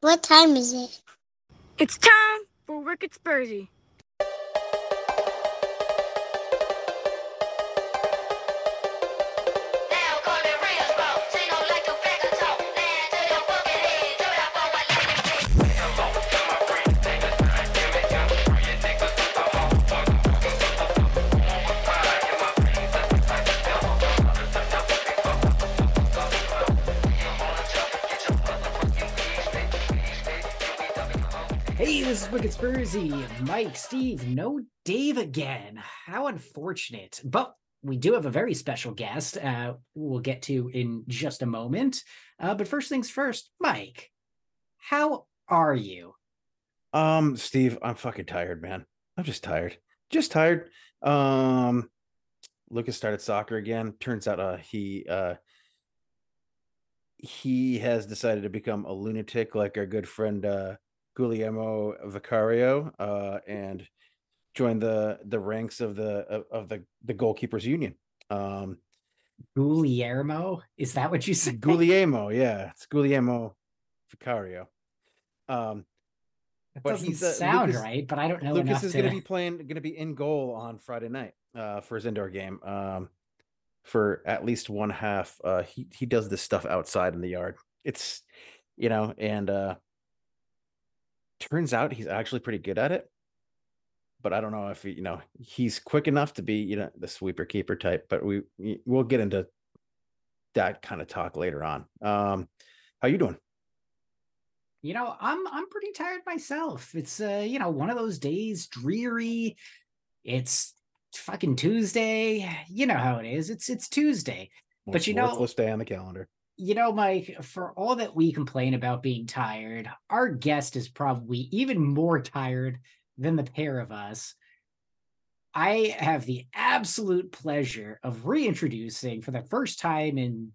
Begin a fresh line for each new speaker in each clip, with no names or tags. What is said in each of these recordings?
What time is it?
It's time for at Spursy.
Spursy. Mike, Steve, no Dave again. How unfortunate. But we do have a very special guest uh, we'll get to in just a moment. Uh, but first things first, Mike, how are you?
Um, Steve, I'm fucking tired, man. I'm just tired. Just tired. Um, Lucas started soccer again. Turns out uh he uh he has decided to become a lunatic like our good friend uh Guglielmo Vicario uh and join the the ranks of the of, of the the goalkeepers union. Um
Guillermo? Is that what you said?
Guglielmo, yeah, it's Guglielmo Vicario. Um
That
but
doesn't
he's, uh,
sound
Lucas-
right, but I don't know
Lucas is
to...
going to be playing, going to be in goal on Friday night uh, for his indoor game. Um, for at least one half, uh, he he does this stuff outside in the yard. It's, you know, and uh, turns out he's actually pretty good at it. But I don't know if he, you know he's quick enough to be you know the sweeper keeper type. But we we- we'll get into that kind of talk later on. Um, how you doing?
You know, I'm I'm pretty tired myself. It's uh, you know, one of those days, dreary. It's fucking Tuesday. You know how it is. It's it's Tuesday. But you know-
worthless day on the calendar.
You know, Mike, for all that we complain about being tired, our guest is probably even more tired than the pair of us. I have the absolute pleasure of reintroducing for the first time in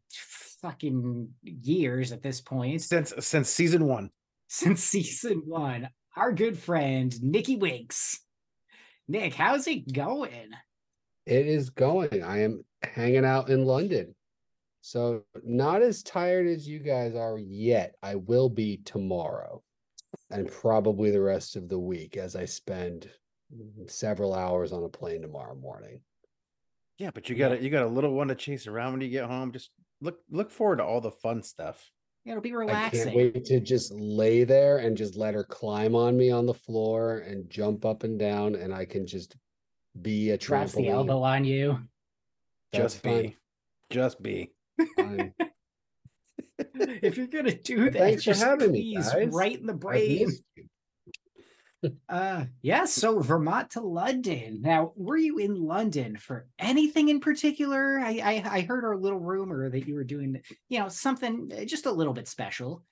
fucking years at this point
Since since season one.
since season one, our good friend Nicky Winks. Nick, how's it going?
It is going. I am hanging out in London. So not as tired as you guys are yet. I will be tomorrow and probably the rest of the week as I spend several hours on a plane tomorrow morning.
Yeah, but you got a you got a little one to chase around when you get home. Just look look forward to all the fun stuff.
It'll be relaxing.
I
relaxing.
can't wait to just lay there and just let her climb on me on the floor and jump up and down and I can just be a
Drops the
trampoline.
elbow on you.
That's
just
fine.
be, just be.
If you're gonna do that,
Thanks for
just
having me,
please,
guys.
right in the brain. Uh yeah, so Vermont to London. Now, were you in London for anything in particular? I I, I heard a little rumor that you were doing, you know, something uh, just a little bit special.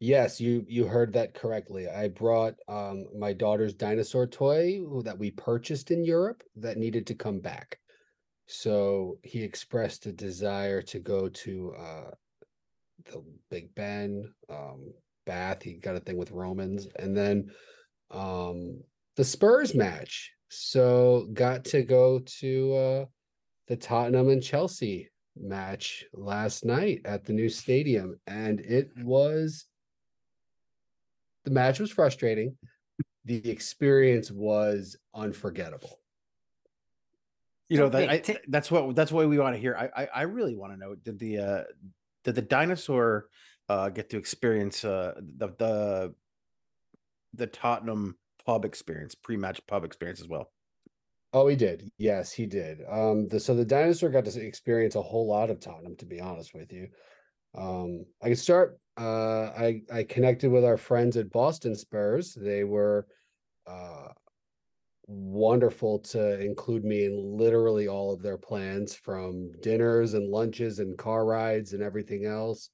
Yes, you you heard that correctly. I brought um my daughter's dinosaur toy that we purchased in Europe that needed to come back. So he expressed a desire to go to uh the Big Ben, um Bath. He got a thing with Romans and then um the Spurs match. So got to go to uh the Tottenham and Chelsea match last night at the new stadium and it was the match was frustrating. The experience was unforgettable.
You know that I, that's what that's what we want to hear. I I, I really want to know did the uh did the dinosaur uh get to experience uh the the the Tottenham pub experience pre-match pub experience as well.
Oh, he did. Yes, he did. Um, the so the dinosaur got to experience a whole lot of Tottenham, to be honest with you. Um, I can start. Uh, I I connected with our friends at Boston Spurs. They were uh wonderful to include me in literally all of their plans, from dinners and lunches and car rides and everything else.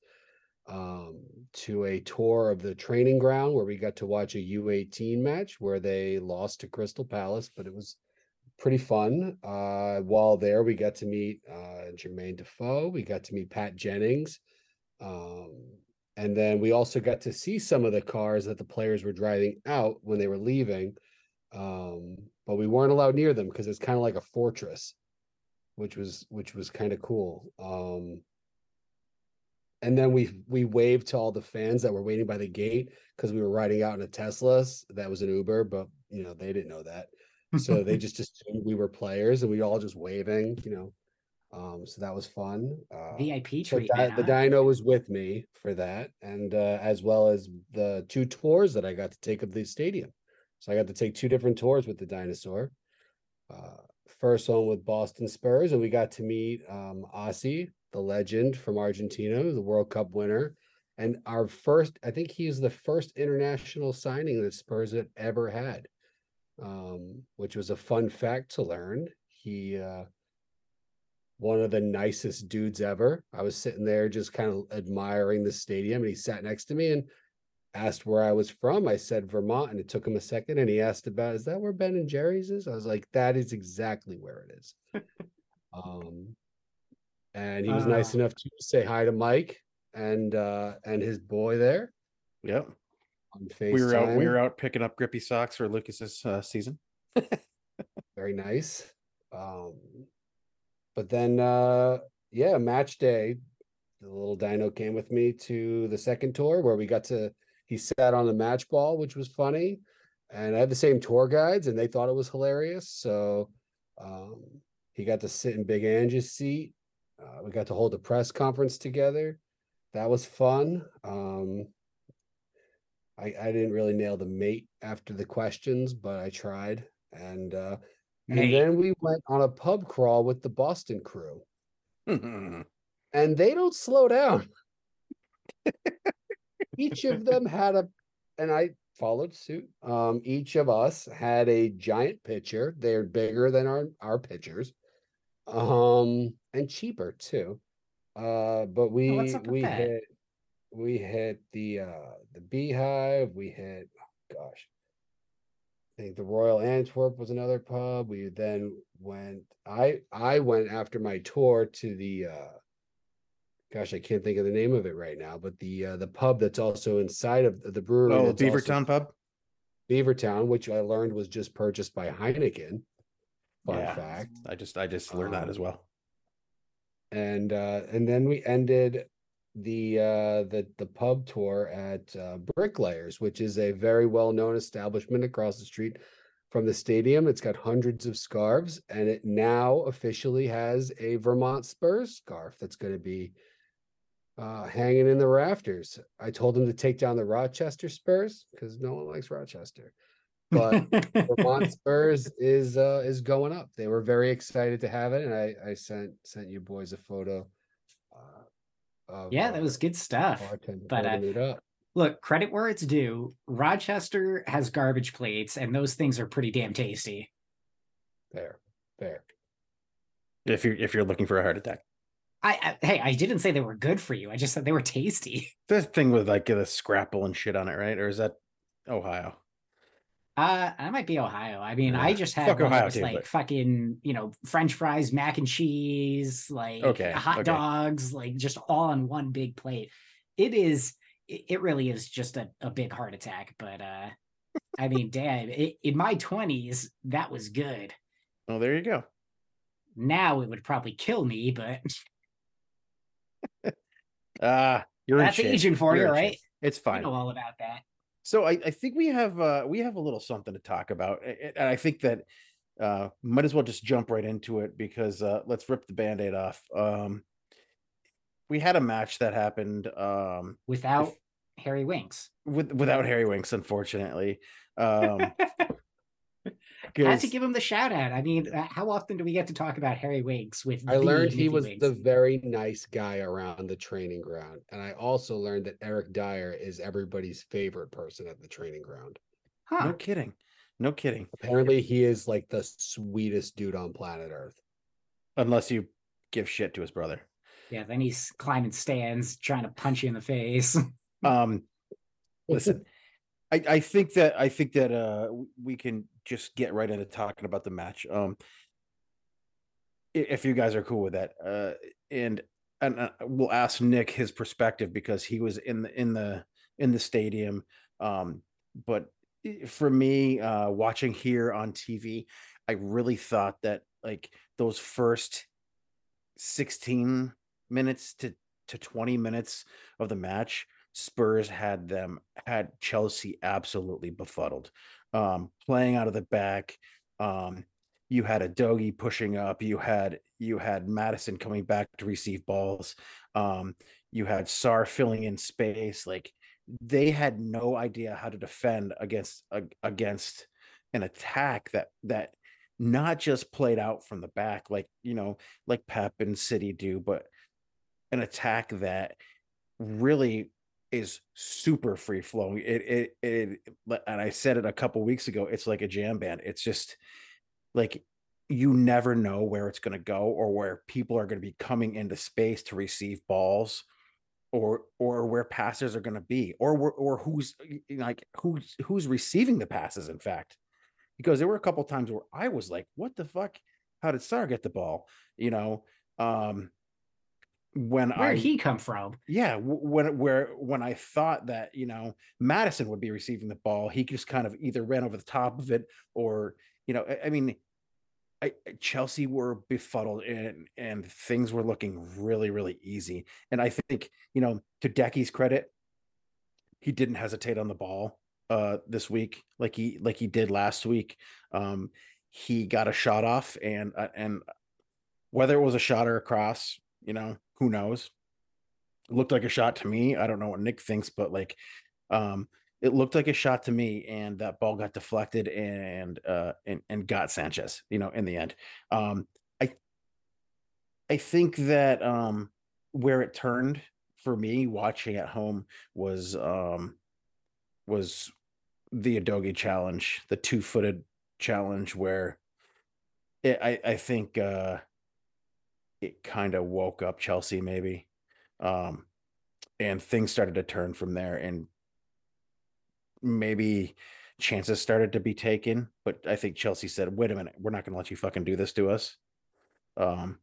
Um, to a tour of the training ground where we got to watch a U18 match where they lost to Crystal Palace, but it was pretty fun. Uh, while there, we got to meet uh, Jermaine Defoe. We got to meet Pat Jennings. Um, and then we also got to see some of the cars that the players were driving out when they were leaving. Um, but we weren't allowed near them because it's kind of like a fortress, which was which was kind of cool. Um, and then we we waved to all the fans that were waiting by the gate because we were riding out in a Tesla that was an Uber, but you know they didn't know that, so they just assumed we were players, and we all just waving, you know. Um, so that was fun. Uh,
VIP treatment.
Di- the? Dino was with me for that, and uh, as well as the two tours that I got to take of the stadium. So I got to take two different tours with the dinosaur. Uh, first one with Boston Spurs, and we got to meet um, Ossie, the legend from Argentina, the World Cup winner, and our first. I think he's the first international signing that Spurs had ever had, um, which was a fun fact to learn. He uh, one of the nicest dudes ever. I was sitting there just kind of admiring the stadium, and he sat next to me and asked where I was from. I said Vermont, and it took him a second, and he asked about, "Is that where Ben and Jerry's is?" I was like, "That is exactly where it is." um, and he was nice
Ah.
enough to say hi to Mike and uh and his boy there
Yep. We were out. We were out picking up grippy socks for Lucas's uh, season.
very nice. Um, but then, uh, yeah, match day, the little dino came with me to the second tour where we got to, he sat on the match ball, which was funny. And I had the same tour guides and they thought it was hilarious. So, um, he got to sit in Big Angie's seat. Uh, we got to hold a press conference together. That was fun. Um, I, I didn't really nail the mate after the questions, but I tried. And uh, and then we went on a pub crawl with the Boston crew, and they don't slow down. each of them had a, and I followed suit. Um, each of us had a giant pitcher. They're bigger than our our pitchers, um, and cheaper too. Uh, but we
what's
we
that?
hit we hit the uh the Beehive. We hit oh, gosh. I think the Royal Antwerp was another pub. We then went. I I went after my tour to the. uh Gosh, I can't think of the name of it right now, but the uh, the pub that's also inside of the brewery.
oh,
that's also-
Beavertown pub.
Beavertown, which I learned was just purchased by Heineken. Fun
Yeah.
fact.
I just I just learned that as
Um,
well.
And uh and then we ended the uh the the pub tour at uh Bricklayers, which is a very well-known establishment across the street from the stadium. It's got hundreds of scarves and it now officially has a Vermont Spurs scarf that's going to be uh hanging in the rafters. I told them to take down the Rochester Spurs because no one likes Rochester. But Vermont Spurs is uh is going up. They were very excited to have it, and I I sent sent you boys a photo. Uh, of,
yeah,
uh,
that was good stuff. but, uh,
it up.
Look, credit where it's due. Rochester has garbage plates, and those things are pretty damn tasty.
Fair, fair.
If you're if you're looking for a heart attack,
I, I hey, I didn't say they were good for you. I just said they were tasty.
the thing with like the scrapple and shit on it, right? Or is that Ohio?
Uh, I might be Ohio. I mean, I just had
fuck Ohio
was
too,
like
but-
fucking, you know, French fries, mac and cheese, like
Okay,
hot
okay.
dogs, like just all on one big plate. It is. It, really is just a, a big heart attack. But uh, I mean, damn, it, in my twenties, that was good.
Oh, there you go.
Now it would probably kill me, but
Ah, you're
that's
in shape.
aging for
You're
you,
in shape.
right?
It's
I
fine.
know all about that.
So I, I think we have uh we have a little something to talk about. a- a- And I think that uh might as well just jump right into it because uh let's rip the band-aid off. Um we had a match that happened um
Without Harry Winks,
with without Harry Winks, unfortunately. Um
had
'cause-
to give him the shout out. I mean, uh, how often do we get to talk about Harry Winks with?
I
the
learned he was
Winks?
the very nice guy around the training ground, and I also learned that Eric Dier is everybody's favorite person at the training ground.
Huh.
no kidding. No kidding.
Apparently, he is like the sweetest dude on planet Earth.
Unless you give shit to his brother.
Yeah, then he's climbing stands, trying to punch you in the face.
Um listen I, I think that i think that uh we can just get right into talking about the match um if you guys are cool with that uh and and uh, we'll ask nick his perspective because he was in the in the in the stadium um but for me uh watching here on tv i really thought that like those first 16 minutes to to 20 minutes of the match, Spurs had them had Chelsea absolutely befuddled. Um, playing out of the back. Um, you had Udogie pushing up, you had you had Maddison coming back to receive balls. Um, you had Sarr filling in space. Like they had no idea how to defend against uh, against an attack that that not just played out from the back like you know like Pep and City do, but an attack that really is super free flowing. It, it it and I said it a couple weeks ago. It's like a jam band. It's just like you never know where it's going to go or where people are going to be coming into space to receive balls or or where passes are going to be or or who's like who's who's receiving the passes in fact because there were a couple times where I was like what the fuck how did Sarr get the ball you know um when
Where did he come from?
yeah when where when I thought that you know Maddison would be receiving the ball he just kind of either ran over the top of it or you know I, I mean I, Chelsea were befuddled and and things were looking really really easy. And I think you know to Decky's credit, he didn't hesitate on the ball uh this week like he like he did last week. Um, he got a shot off and uh, and whether it was a shot or a cross, you know who knows. It looked like a shot to me. I don't know what Nick thinks, but like um it looked like a shot to me, and that ball got deflected and uh and, and got Sanchez, you know, in the end. Um I I think that um where it turned for me watching at home was um was the Udogie challenge, the two-footed challenge where it, I I think uh it kind of woke up Chelsea maybe. Um and things started to turn from there and maybe chances started to be taken, but I think Chelsea said, "Wait a minute, we're not going to let you fucking do this to us." Um,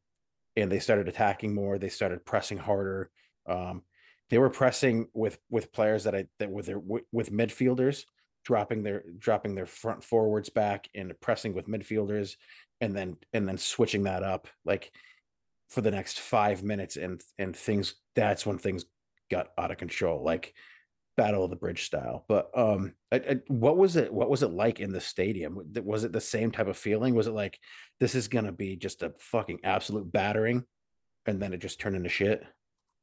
and they started attacking more. They started pressing harder. Um, they were pressing with with players that I that with their with, midfielders dropping their dropping their front forwards back and pressing with midfielders, and then and then switching that up like for the next five minutes, and and things. That's when things got out of control. Like battle of the bridge style but um I, I, what was it what was it like in the stadium was it the same type of feeling was it like this is gonna be just a fucking absolute battering and then it just turned into shit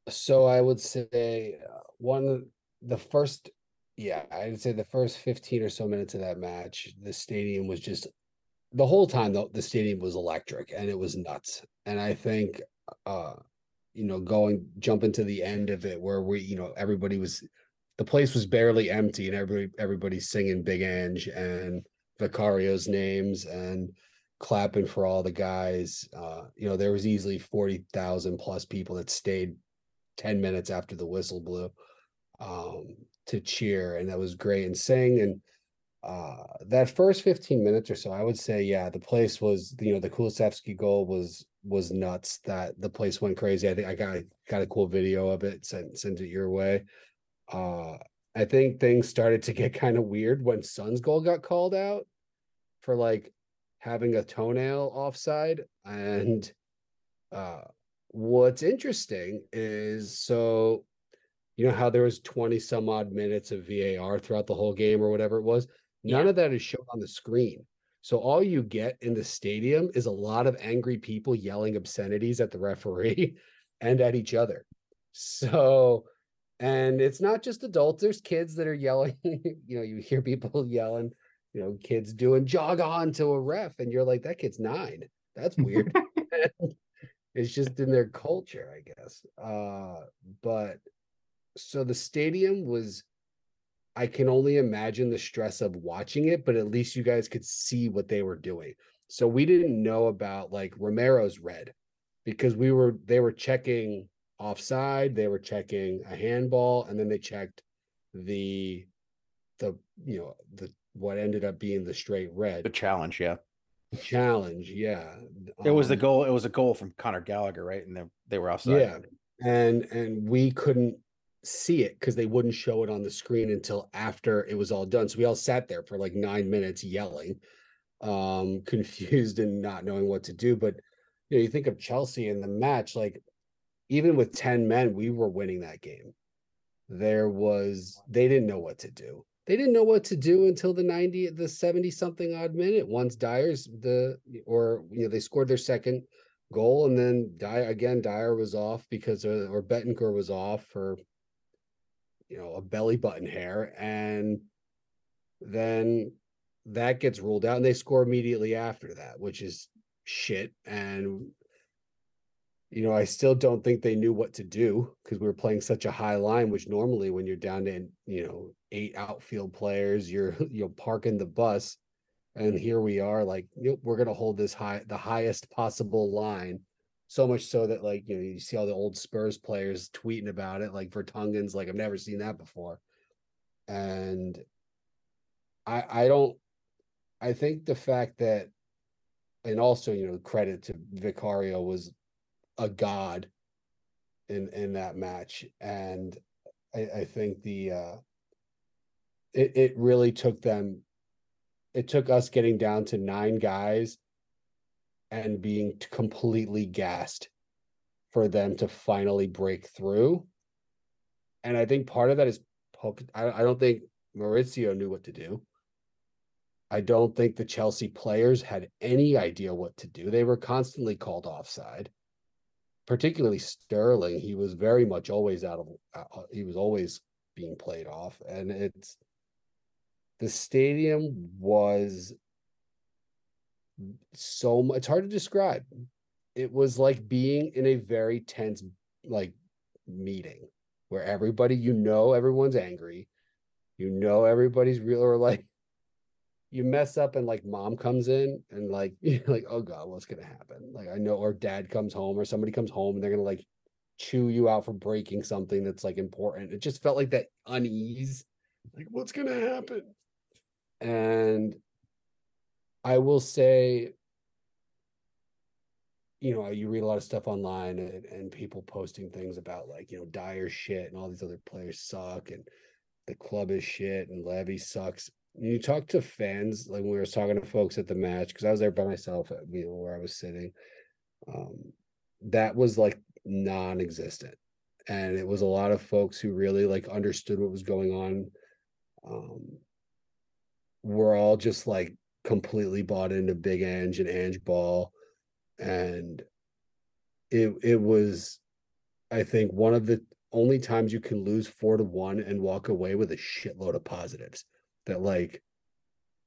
So I would say uh, one the first yeah, I'd say the first 15 or so minutes of that match, the stadium was just the whole time though the stadium was electric and it was nuts. And I think uh you know going jumping to the end of it where we you know everybody was the place was barely empty and everybody everybody's singing Big Ange and Vicario's names and clapping for all the guys. Uh, you know, there was easily 40,000 plus people that stayed 10 minutes after the whistle blew um, to cheer. And that was great and sing. And uh, that first 15 minutes or so, I would say, yeah, the place was, you know, the Kulusevski goal was was nuts. That the place went crazy. I think I got got a cool video of it, sent sent it your way. Uh, I think things started to get kind of weird when Son's goal got called out for like having a toenail offside. And uh, what's interesting is so you know how there was 20 some odd minutes of VAR throughout the whole game or whatever it was. None
Yeah.
of that is shown on the screen. So all you get in the stadium is a lot of angry people yelling obscenities at the referee and at each other. So and it's not just adults, there's kids that are yelling, you know, you hear people yelling, you know, kids doing jog on to a ref, and you're like, that kid's nine. That's weird. it's just in their culture, I guess. Uh, but so the stadium was I can only imagine the stress of watching it, but at least you guys could see what they were doing. So we didn't know about like Romero's red because we were they were checking offside, they were checking a handball, and then they checked the the you know the what ended up being the straight red.
the challenge yeah
challenge. Yeah,
it was the
Um,
goal it was a goal from Conor Gallagher right and they, they were offside
Yeah. and and we couldn't see it because they wouldn't show it on the screen until after it was all done. So we all sat there for like nine minutes yelling, um, confused and not knowing what to do. But you know, you think of Chelsea in the match, like even with 10 men, we were winning that game. There was they didn't know what to do. They didn't know what to do until the 90, the 70 something odd minute. Once Dier's the or you know, they scored their second goal, and then Dier again, Dier was off because of, or Bentancur was off for you know a belly button hair, and then that gets ruled out, and they score immediately after that, which is shit. And you know, I still don't think they knew what to do because we were playing such a high line, which normally when you're down to, you know, eight outfield players, you're you're parking the bus. And here we are, like, you know, we're gonna hold this high, the highest possible line. So much so that like, you know, you see all the old Spurs players tweeting about it, like Vertonghen's like, I've never seen that before. And I I don't I think the fact that and also, you know, credit to Vicario was a god in in that match and i, I think the uh it, it really took them it took us getting down to nine guys and being completely gassed for them to finally break through. And i think part of that is I, don't think Mauricio knew what to do. I don't think the Chelsea players had any idea what to do. They were constantly called offside. Particularly Sterling, he was very much always out of uh, he was always being played off. And it's the stadium was so much it's hard to describe. It was like being in a very tense like meeting where everybody you know everyone's angry. You know everybody's real or like you mess up and like mom comes in and like like oh god what's gonna happen? Like i know or dad comes home or somebody comes home and they're gonna like chew you out for breaking something that's like important. It just felt like that unease like what's gonna happen? And i will say you know you read a lot of stuff online and, and people posting things about like you know dire shit and all these other players suck and the club is shit and Levy sucks you talk to fans like when we were talking to folks at the match because I was there by myself at you know, where I was sitting. Um, that was like non-existent, and it was a lot of folks who really like understood what was going on. Um, we're all just like completely bought into Big Ange and Ange Ball, and it it was, I think, one of the only times you can lose four to one and walk away with a shitload of positives that like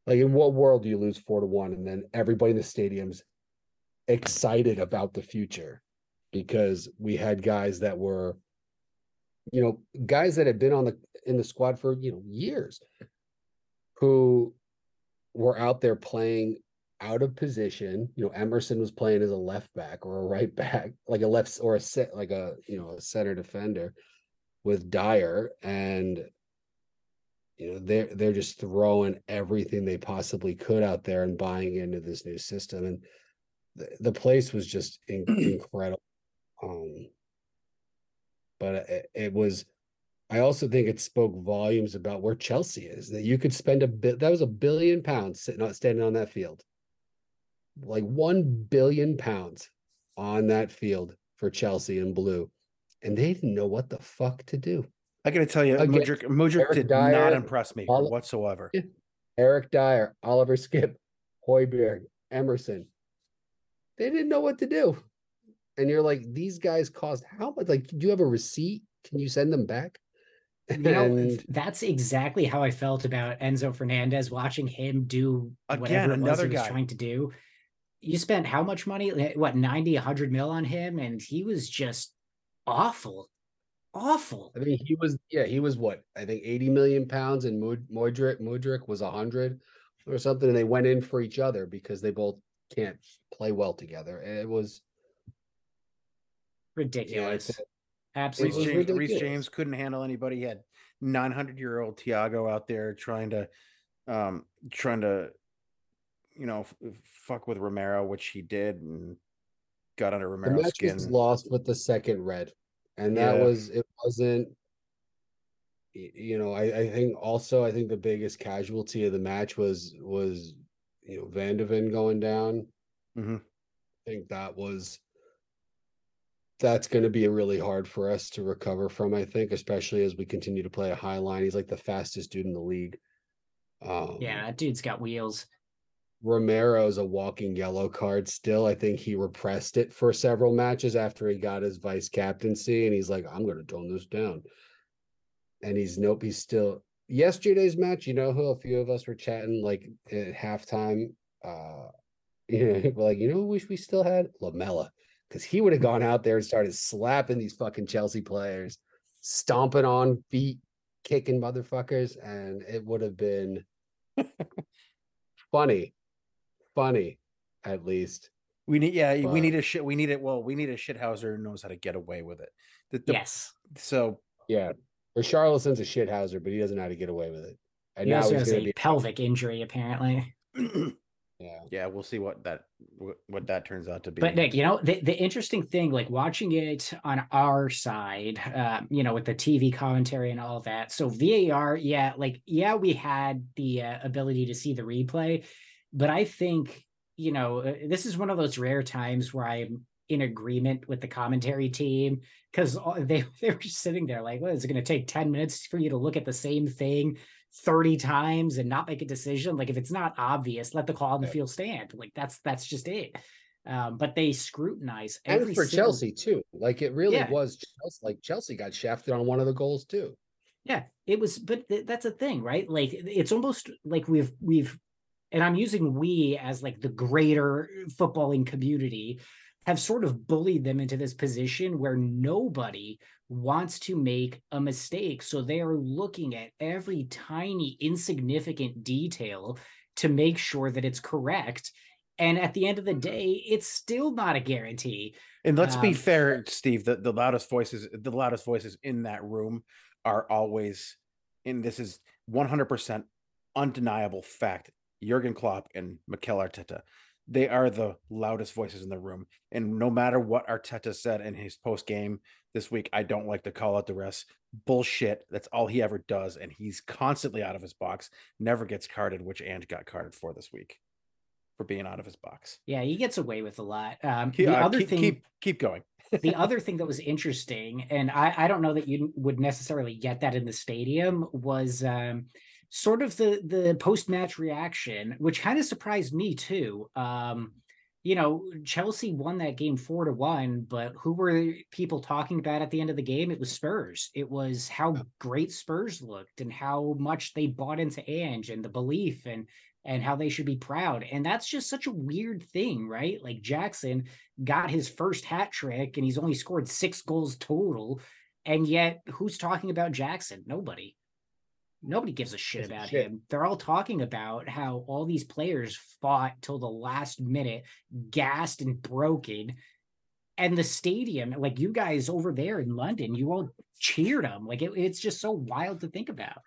like in what world do you lose four to one and then everybody in the stadium's excited about the future? Because we had guys that were you know guys that had been on the in the squad for you know years who were out there playing out of position. You know emerson was playing as a left back or a right back like a left or a set like a you know a center defender with dier. And you know they're they're just throwing everything they possibly could out there and buying into this new system. And the, the place was just in, incredible. Um but it, it, was i also think it spoke volumes about where chelsea is that you could spend a bit that was a billion pounds sitting on standing on that field like 1 billion pounds on that field for chelsea in blue and they didn't know what the fuck to do
I got to tell you, Again, Mudryk did Dier, not impress me Oli- whatsoever.
Eric Dier, Oliver Skipp, Højbjerg, Emerson. They didn't know what to do. And you're like, these guys caused how much? Like, do you have a receipt? Can you send them back?
You know, that's exactly how I felt about Enzo Fernandez watching him do Again, whatever it was he was trying to do. You spent how much money? What, 90, 100 mil on him? And he was just awful awful.
I mean, he was yeah, he was what I think eighty million pounds, and Mudryk Mudryk was hundred or something, and they went in for each other because they both can't play well together. And it was
ridiculous.
Yeah, Absolutely, Reece James, Reece James couldn't handle anybody. He had nine hundred year old Thiago out there trying to, um, trying to, you know, f- fuck with Romero, which he did, and got under Romero's the match skin. Was
lost with the second red and that yeah. was it wasn't you know I, I think also i think the biggest casualty of the match was was you know van de Ven going down
mm-hmm.
i think that was that's going to be really hard for us to recover from. I think, especially as we continue to play a high line. He's like the fastest dude in the league. Um,
Yeah, that dude's got wheels.
Romero's a walking yellow card still. I think he repressed it for several matches after he got his vice captaincy, and he's like, I'm gonna tone this down. And he's nope, he's still yesterday's match, you know who a few of us were chatting like at halftime. Uh you know, we're like, you know who wish we still had? Lamela. Because he would have gone out there and started slapping these fucking Chelsea players, stomping on feet, kicking motherfuckers, and it would have been funny funny at least
We need, yeah, we need a shit. We need it. Well, we need a shithouser who knows how to get away with it. The, the-
yes.
So
yeah Richarlison's a shithouser but he doesn't know how to get away with it and
He
now
also
he's
has
gonna
a
be
pelvic injury, apparently.
yeah
yeah, we'll see what that what, what that turns out to be.
But Nick, you know, the, the interesting thing, like watching it on our side, uh, you know, with the TV commentary and all that. So VAR, yeah, like, yeah, we had the uh, ability to see the replay, but I think, you know, uh, this is one of those rare times where I'm in agreement with the commentary team because they, they were just sitting there like, well, is it going to take 10 minutes for you to look at the same thing 30 times and not make a decision? Like, if it's not obvious, let the call on the field stand. Like, that's that's just it. Um, but they scrutinize
and
every
for
single-
chelsea too like it really
Yeah.
was chelsea like chelsea got shafted on one of the goals too
Yeah, it was, but th- that's a thing, right? Like it's almost like we've we've, and I'm using we as like the greater footballing community have sort of bullied them into this position where nobody wants to make a mistake, so they are looking at every tiny insignificant detail to make sure that it's correct. And at the end of the day, it's still not a guarantee.
And let's be
Um,
fair, Steve. The, the loudest voices, the loudest voices in that room are always, and this is one hundred percent undeniable fact. Jurgen Klopp and Mikel Arteta, they are the loudest voices in the room. And no matter what Arteta said in his post game this week, I don't like to call out the rest. Bullshit. That's all he ever does, and he's constantly out of his box. Never gets carded, which Ange got carded for this week, for being out of his box.
Yeah, he gets away with a lot. Um,
Keep,
the
uh,
other
keep,
thing,
keep keep going.
the other thing that was interesting, and I, I don't know that you would necessarily get that in the stadium, was um, sort of the the post match reaction, which kind of surprised me too. Um, you know, Chelsea won that game four to one, but who were people talking about at the end of the game? It was Spurs. It was how great Spurs looked and how much they bought into Ange and the belief and and how they should be proud. And that's just such a weird thing, right? Like Jackson got his first hat trick and he's only scored six goals total. And yet, who's talking about Jackson? Nobody. Nobody gives a shit about
shit.
him. They're all talking about how all these players fought till the last minute, gassed and broken. And the stadium, like you guys over there in London, you all cheered them. Like it, it's just so wild to think about.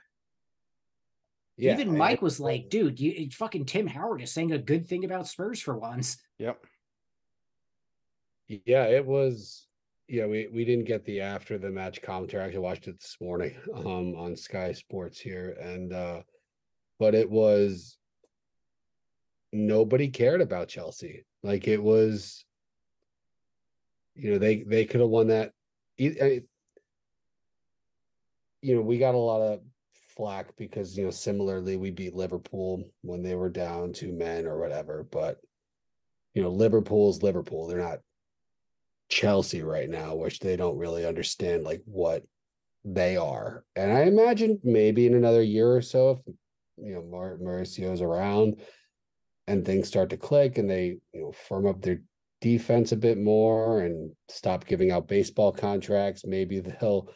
yeah
Even
I-
Mike was like, dude, you fucking Tim Howard is saying a good thing about Spurs for once.
Yep.
Yeah, it was. Yeah, we we didn't get the after the match commentary. I actually watched it this morning um on Sky Sports here, and uh but it was nobody cared about Chelsea. Like it was, you know, they they could have won that. I- You know, we got a lot of flack because you know similarly we beat Liverpool when they were down two men or whatever, but you know Liverpool's Liverpool. They're not Chelsea right now, which they don't really understand like what they are. And I imagine maybe in another year or so, if you know Mar- Mauricio's around and things start to click and they you know firm up their defense a bit more and stop giving out baseball contracts, maybe they'll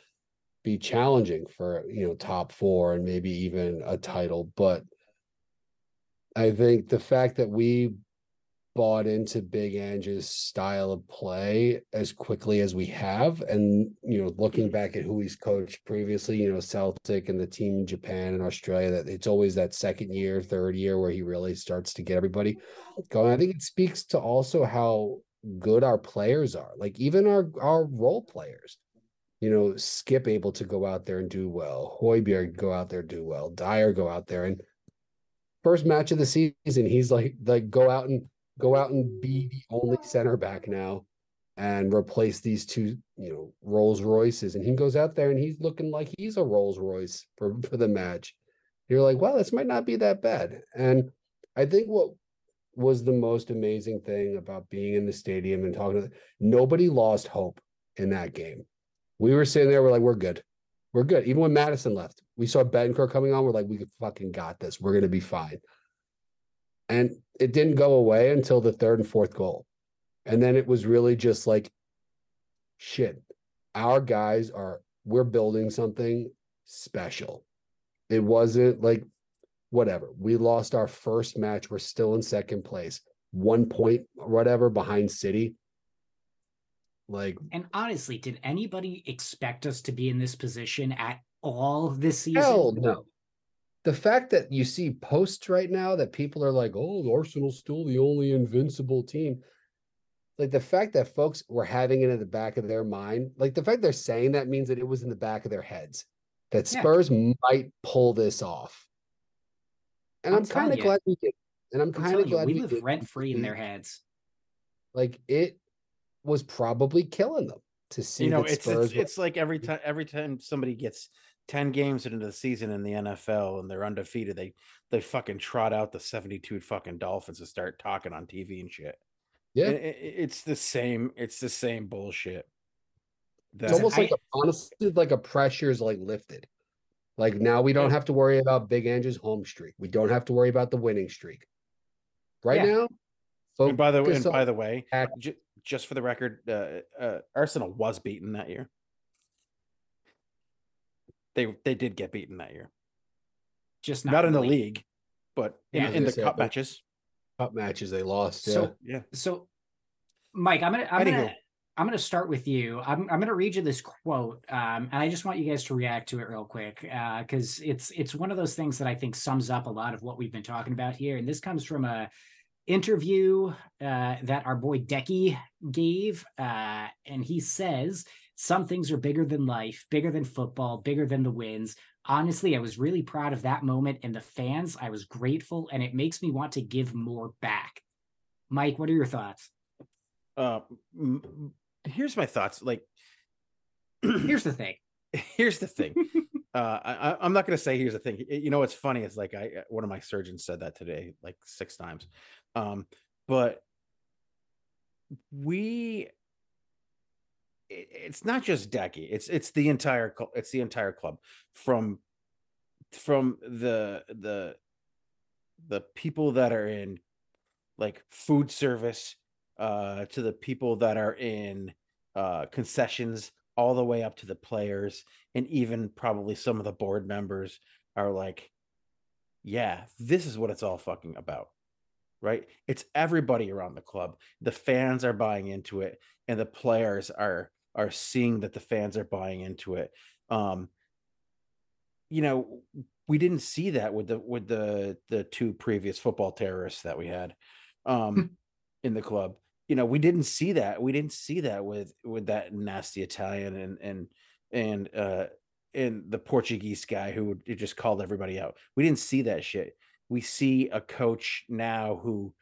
be challenging for you know top four and maybe even a title. But I think the fact that we bought into Big Ange's style of play as quickly as we have. And, you know, looking back at who he's coached previously, you know, Celtic and the team in Japan and Australia, that it's always that second year, third year where he really starts to get everybody going. I think it speaks to also how good our players are. Like even our our role players. You know, Skipp able to go out there and do well. Højbjerg go out there do well. Dier go out there and first match of the season, he's like like go out and go out and be the only center back now and replace these two, you know, Rolls Royces. And he goes out there and he's looking like he's a Rolls Royce for, for the match. You're like, well, this might not be that bad. And I think what was the most amazing thing about being in the stadium and talking to nobody lost hope in that game. We were sitting there, we're like, we're good. We're good. Even when Maddison left, we saw Bentancur coming on. We're like, we fucking got this. We're gonna be fine. And it didn't go away until the third and fourth goal. And then it was really just like, shit, our guys are, we're building something special. It wasn't like, whatever. We lost our first match. We're still in second place, one point, whatever, behind City. Like,
And honestly, did anybody expect us to be in this position at all this season?
hell no. The fact that you see posts right now that people are like, oh, Arsenal's still the only invincible team like the fact that folks were having it in the back of their mind, like the fact they're saying that means that it was in the back of their heads that
Yeah.
Spurs might pull this off. And
I'm
I'm, kind of glad we did. And I'm
I'm
kind of
telling you,
glad
we
we
live rent free in their heads.
Like it was probably killing them to see
you know,
that
it's
Spurs.
it's,
were-
it's like every time every time somebody gets 10 games into the season in the NFL and they're undefeated, they they fucking trot out the 72 fucking Dolphins and start talking on TV and shit.
yeah,
I- I- it's the same, it's the same bullshit. That,
it's almost
I-
like a, honestly like a pressure's like lifted. Like now we don't have to worry about Big Angie's home streak. We don't have to worry about the winning streak. Right
Yeah.
now,
and by the way, and by the way, ju- just for the record, uh, uh, Arsenal was beaten that year. They they did get beaten that year.
Just
Not,
not,
in the
really.
league, but in,
Yeah.
in
I
the
was
cup matches.
cup matches they lost. Yeah.
So
Yeah.
so Mike, I'm gonna I'm
Anywho.
gonna I'm gonna start with you. I'm I'm gonna read you this quote, um, and I just want you guys to react to it real quick because it's it's one of those things that I think sums up a lot of what we've been talking about here. And this comes from a interview uh, that our boy Decky gave, uh, and he says some things are bigger than life, bigger than football, bigger than the wins. Honestly, I was really proud of that moment and the fans. I was grateful, and it makes me want to give more back. Mike, what are your thoughts?
Uh, here's my thoughts. Like,
Here's the thing.
here's the thing. uh, I, I'm not going to say here's the thing. You know what's funny is like I one of my surgeons said that today like six times. Um, but we it- it's not just Decky. It's it's the entire it's the entire club from from the the the people that are in like food service uh to the people that are in uh concessions all the way up to the players and even probably some of the board members are like yeah this is what it's all fucking about right? It's everybody around the club. The fans are buying into it and the players are are seeing that the fans are buying into it. Um you know we didn't see that with the with the the two previous football terrorists that we had um in the club. You know we didn't see that. We didn't see that with with that nasty italian and and and uh and the portuguese guy who who just called everybody out. We didn't see that shit we see a coach now who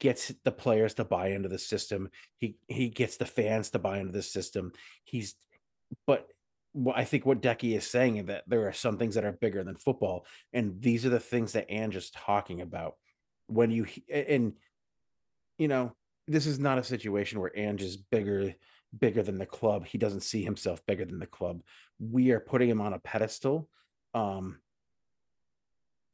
gets the players to buy into the system he he gets the fans to buy into the system he's but I think what Decky is saying is that there are some things that are bigger than football, and these are the things that Ange is talking about. When you and you know this is not a situation where Ange is bigger bigger than the club. He doesn't see himself bigger than the club. We are putting him on a pedestal. Um,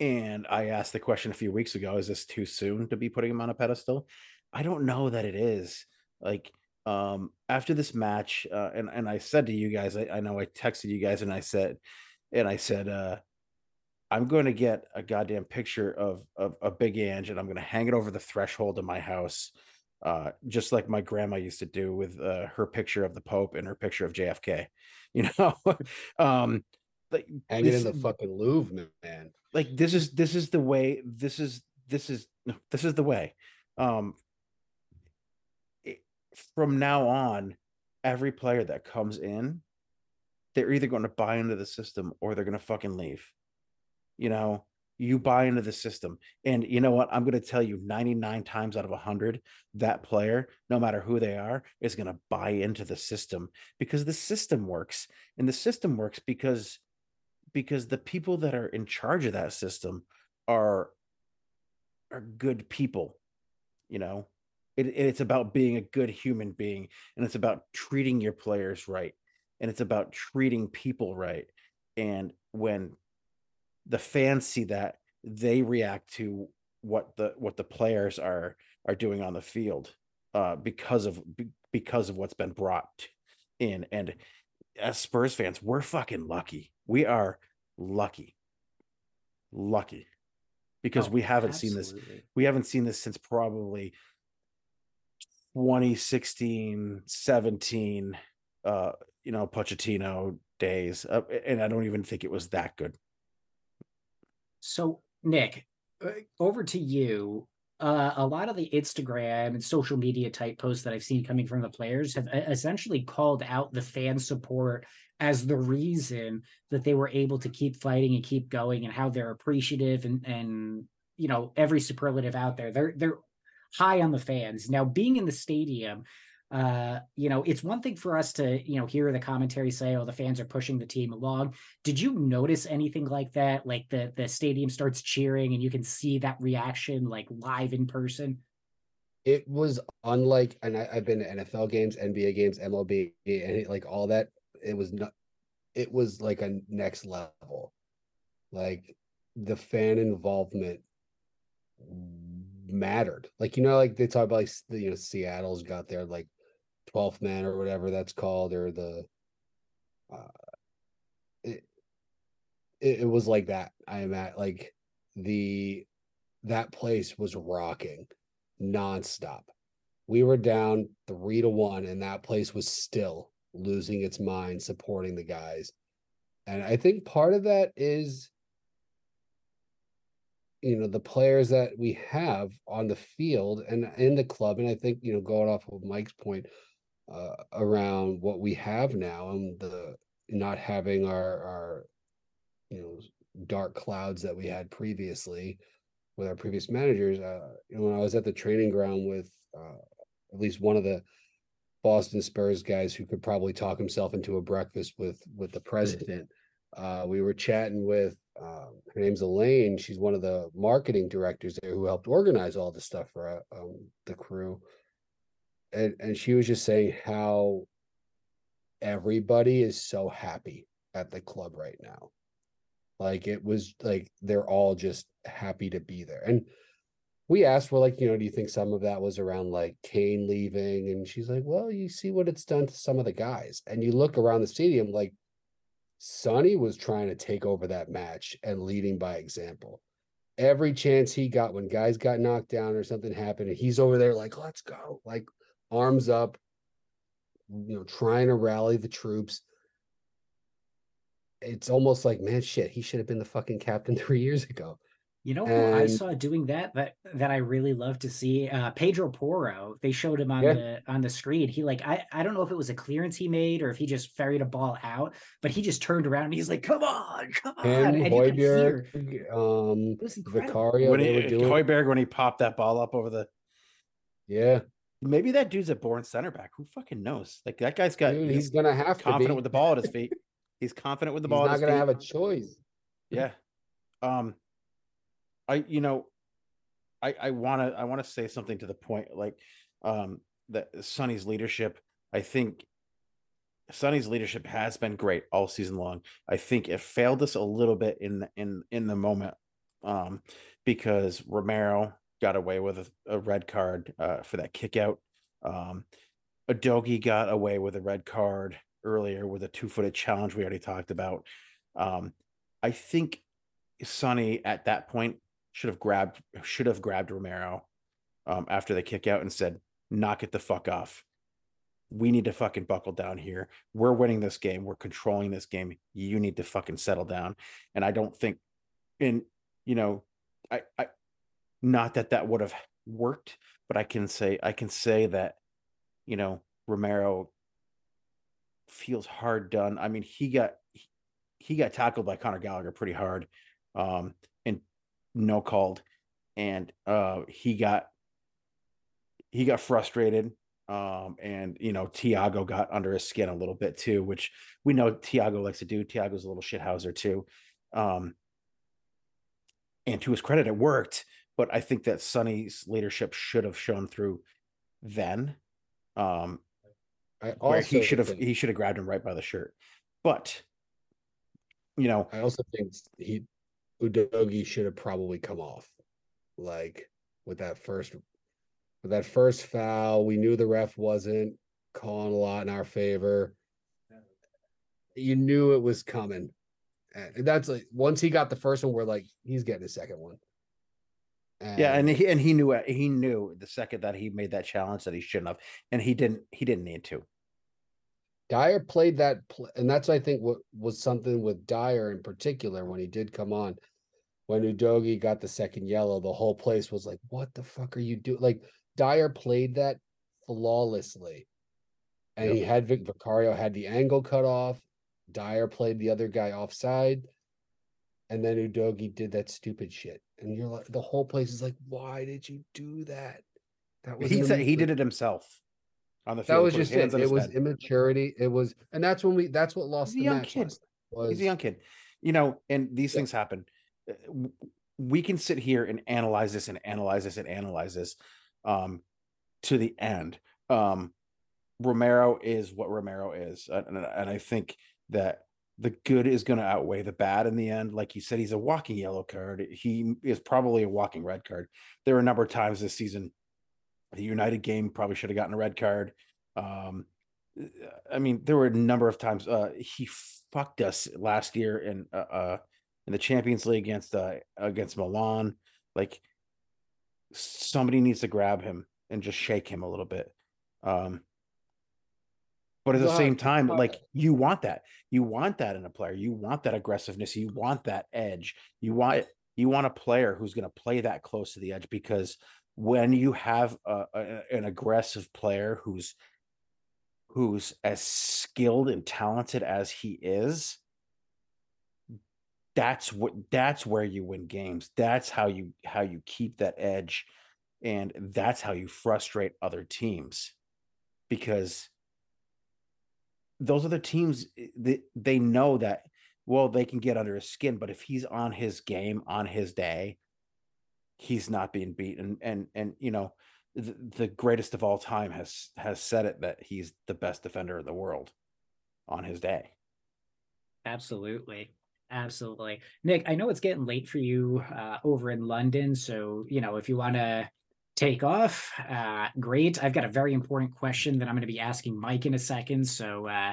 and I asked the question a few weeks ago: Is this too soon to be putting him on a pedestal? I don't know that it is. Like um after this match uh, and and i said to you guys I, I know i texted you guys and i said and i said uh i'm going to get a goddamn picture of of a big Ange and i'm going to hang it over the threshold of my house uh just like my grandma used to do with uh, her picture of the pope and her picture of jfk you know um like
Hang it in the fucking Louvre, man.
Like this is this is the way this is this is this is the way um it- from now on every player that comes in they're either going to buy into the system or they're going to fucking leave you know you buy into the system. And you know what? I'm going to tell you 99 times out of 100, that player, no matter who they are, is going to buy into the system because the system works. And the system works because because the people that are in charge of that system are are good people. You know, it, it's about being a good human being and it's about treating your players right and it's about treating people right. And when the fans see that they react to what the what the players are are doing on the field uh because of because of what's been brought in and as spurs fans we're fucking lucky we are lucky. Lucky. Because
Oh,
we haven't seen this we haven't seen this since probably 2016 17 uh you know Pochettino days uh, and I don't even think it was that good.
So, Nick, uh, over to you. Uh, a lot of the Instagram and social media type posts that I've seen coming from the players have essentially called out the fan support as the reason that they were able to keep fighting and keep going, and how they're appreciative and and you know every superlative out there. They're they're high on the fans now. Being in the stadium, uh, you know, it's one thing for us to you know hear the commentary say, "Oh, the fans are pushing the team along." did you notice anything like that? Like the the stadium starts cheering and you can see that reaction like live in person?
It was unlike and I, i've been to nfl games nba games mlb and like all that it was not it was like a next level. Like the fan involvement mattered. Like you know like they talk about like you know seattle's got their like 12th man or whatever that's called or the uh it, it, it was like that i am at like the that place was rocking nonstop. We were down three to one, and that place was still losing its mind supporting the guys. And I think part of that is, you know, the players that we have on the field and in the club. And I think, you know, going off of Mike's point uh, around what we have now and the not having our, our, you know, dark clouds that we had previously with our previous managers. Uh, when I was at the training ground with uh, at least one of the Boston Spurs guys who could probably talk himself into a breakfast with with the president. Uh, we were chatting with um, her name's Elaine. She's one of the marketing directors there who helped organize all the stuff for uh, um, the crew. And and she was just saying how everybody is so happy at the club right now. Like it was like they're all just happy to be there. And we asked, we're like, you know, do you think some of that was around like Kane leaving? And she's like, well, you see what it's done to some of the guys. And you look around the stadium, like Sonny was trying to take over that match and leading by example. Every chance he got when guys got knocked down or something happened, and he's over there like, let's go, like arms up, you know, trying to rally the troops. It's almost like, man, shit, he should have been the fucking captain three years ago.
you know who i saw doing that that that i really love to see uh Pedro Porro they showed him on
Yeah.
the on the screen he like i i don't know if it was a clearance he made or if he just ferried a ball out but he just turned around and he's like come on come on
Him,
and you
Højbjerg, um,
it was incredible
Vicario,
when
they
he,
were doing,
Højbjerg when he popped that ball up over the
yeah,
maybe that dude's a born center back. Who fucking knows? Like that guy's got
dude,
he's,
he's gonna have to be
confident
be.
with the ball at his feet. He's confident with the
He's
ball
not
at his
gonna
feet.
have a choice.
Yeah. Um I you know I I want to I want to say something to the point like um that Sonny's leadership I think Sonny's leadership has been great all season long. I think it failed us a little bit in the, in in the moment um because Romero got away with a, a red card uh for that kick out. Um Udogie got away with a red card earlier with a two-footed challenge we already talked about. Um I think Sonny at that point should have grabbed should have grabbed Romero um, after the kick out and said, "Knock it the fuck off. We need to fucking buckle down here. We're winning this game. We're controlling this game. You need to fucking settle down." And I don't think, in you know, I I not that that would have worked, but I can say I can say that, you know, Romero feels hard done. I mean, he got he got tackled by Conor Gallagher pretty hard. Um, and no called, and uh, he got he got frustrated. Um, and you know, Thiago got under his skin a little bit too, which we know Thiago likes to do. Thiago's a little shithouser too. Um, and to his credit, it worked. But I think that Sonny's leadership should have shown through then. Um,
I
where he should have he should have grabbed him right by the shirt. But you know,
I also think he Udogie should have probably come off, like with that first with that first foul. We knew the ref wasn't calling a lot in our favor. You knew it was coming, and that's like once he got the first one, we're like, he's getting a second one.
Yeah, and he and he knew. Uh, he knew the second that he made that challenge that he shouldn't have, and he didn't. He didn't need to.
Dier played that, and that's I think what was something with Dier in particular when he did come on. When Udogie got the second yellow, the whole place was like, "What the fuck are you doing?" Like Dier played that flawlessly, and he had Vic Vicario had the angle cut off. Dier played the other guy offside, and then Udogie did that stupid shit, and you're like, the whole place is like, "Why did you do that?" That
was
He
said he did it himself on the
that was just it. It was
head.
immaturity. It was, and that's when we. That's what lost
He's
the
young
match.
kid.
Was
He's a young kid, you know, and these
Yeah.
things happen. Uh, We can sit here and analyze this and analyze this and analyze this um, to the end. Um, Romero is what Romero is, and and I think that the good is going to outweigh the bad in the end. Like you said, he's a walking yellow card. He is probably a walking red card. There were a number of times this season, the United game probably should have gotten a red card. Um, I mean, there were a number of times uh, he fucked us last year in uh, uh, in the Champions League against uh, against Milan. Like somebody needs to grab him and just shake him a little bit. Um, but at the same time, like you want that, you want that in a player. You want that aggressiveness. You want that edge. You want you want a player who's going to play that close to the edge because when you have a, a, an aggressive player who's who's as skilled and talented as he is that's what that's where you win games that's how you how you keep that edge and that's how you frustrate other teams because those other teams eh, they, they know that well they can get under his skin but if he's on his game on his day he's not being beaten and and you know the, the greatest of all time has has said it that he's the best defender in the world on his day
Absolutely. Absolutely. Nick, I know it's getting late for you uh, over in London. So, you know, if you want to take off, uh, great. I've got a very important question that I'm going to be asking Mike in a second. So, uh,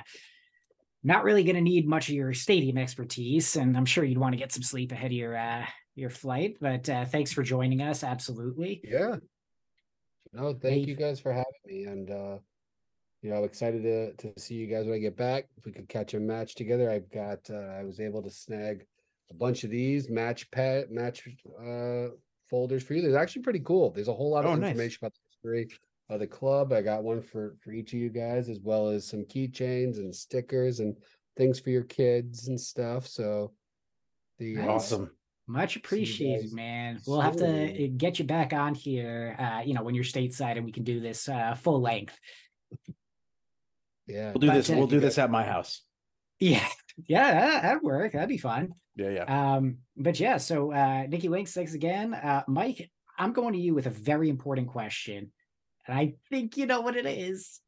not really going to need much of your stadium expertise. And I'm sure you'd want to get some sleep ahead of your, uh, your flight. But uh, thanks for joining us. Absolutely.
Yeah. No, thank
Hey.
you guys for having me. And uh you know, I'm excited to to see you guys when I get back. If we could catch a match together. I've got uh I was able to snag a bunch of these match pet match uh folders for you. There's actually pretty cool. There's a whole lot of
Oh, nice.
information about the history of the club. I got one for for each of you guys, as well as some keychains and stickers and things for your kids and stuff. So the uh,
Nice.
awesome
Much appreciated, man. We'll have to get you back on here, uh, you know, when you're stateside and we can do this uh, full length.
yeah.
we'll do
But,
this
uh,
we'll do this at my house
Yeah, yeah, that, that'd work. That'd be fun.
yeah yeah
Um, but yeah, so uh Nicky Winks, thanks again. Uh Mike, I'm going to you with a very important question. And I think you know what it is.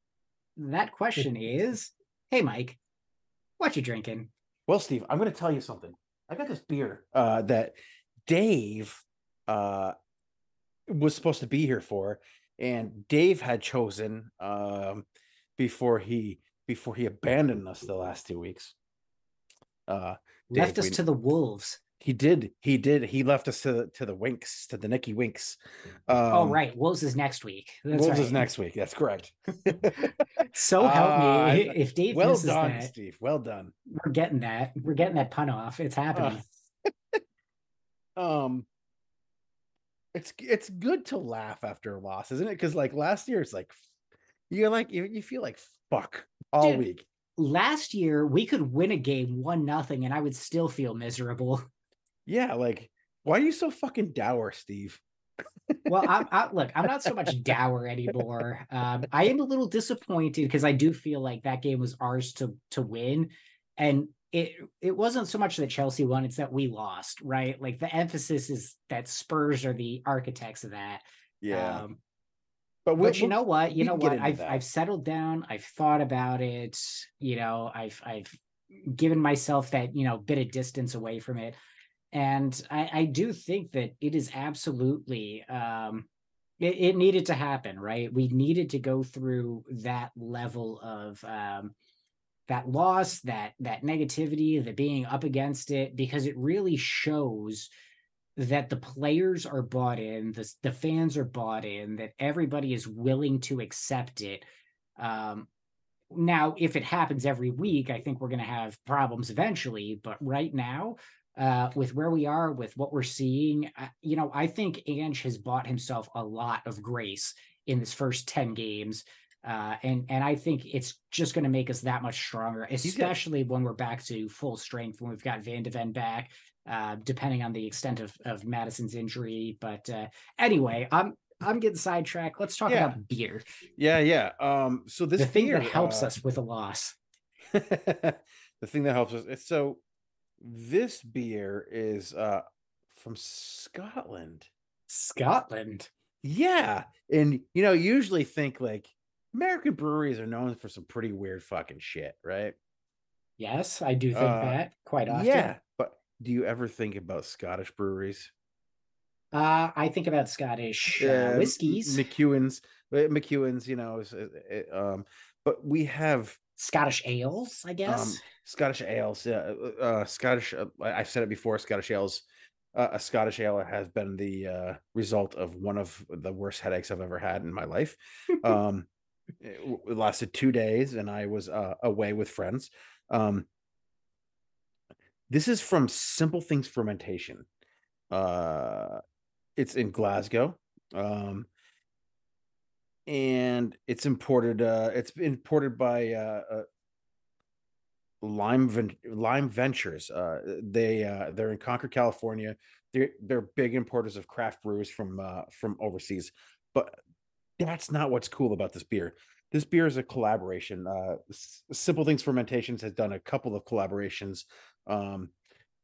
That question is, hey Mike, what you drinking?
Well, Steve, I'm going to tell you something. I got this beer uh, that Dave uh, was supposed to be here for, and Dave had chosen um, before he before he abandoned us the last two weeks. Uh,
Left
Dave,
us
we-
to the wolves.
he did, he did, he left us to the to the Winks, to the Nicky Winks. Um,
oh right, wolves is next week. That's
Wolves
right.
is next week. That's correct.
So help
Uh,
me. If Dave
well
misses
done,
that,
Steve. Well done.
we're getting that. We're getting that pun off. It's happening.
um it's it's good to laugh after a loss isn't it because like last year it's like you're like you, you feel like fuck all
Dude.
week
Last year we could win a game one nothing, and I would still feel miserable.
yeah like Why are you so fucking dour, Steve?
well, I, I, look, I'm not so much dour anymore. Um, I am a little disappointed because I do feel like that game was ours to to win, and it it wasn't so much that Chelsea won; it's that we lost, right? Like the emphasis is that Spurs are the architects of that. Um,
but,
but you know what? You know what? I've
that.
I've settled down. I've thought about it. You know, I've I've given myself that you know bit of distance away from it, and I, I do think that it is absolutely um, it, it needed to happen. Right? We needed to go through that level of um, that loss, that that negativity, the being up against it, because it really shows that the players are bought in, the the fans are bought in, that everybody is willing to accept it. Um, now, if it happens every week, I think we're going to have problems eventually. But right now, uh, with where we are, with what we're seeing, uh, you know, I think Ange has bought himself a lot of grace in this first ten games. Uh, and and I think it's just going to make us that much stronger, especially when we're back to full strength, when we've got Van de Ven back, uh, depending on the extent of of Maddison's injury. But uh, anyway, I'm I'm getting sidetracked. Let's talk
Yeah.
about beer,
Yeah, yeah. Um, so this
the thing
beer,
that helps
uh,
us with a loss.
the thing that helps us. So this beer is uh from Scotland.
Scotland.
Yeah, and you know, usually think like American breweries are known for some pretty weird fucking shit, right?
Yes, I do think
Uh,
that quite often.
Yeah, do you ever think about Scottish breweries?
Uh, I think about Scottish uh,
Um,
whiskeys,
McEwen's, uh, McEwen's, you know, is, uh, uh, um, but we have
Scottish ales, I guess.
um Scottish ales. Yeah, uh, Scottish. Uh, I've said it before. Scottish ales. Uh, a Scottish ale has been the uh, result of one of the worst headaches I've ever had in my life. Um, it, it lasted two days, and I was uh, away with friends. Um, this is from Simple Things Fermentation. Uh, it's in Glasgow. Um, and it's imported uh it's imported by uh, uh lime Ven- lime ventures uh they uh they're in concord california they're they're big importers of craft brews from uh from overseas but that's not what's cool about this beer this beer is a collaboration uh simple things fermentations has done a couple of collaborations um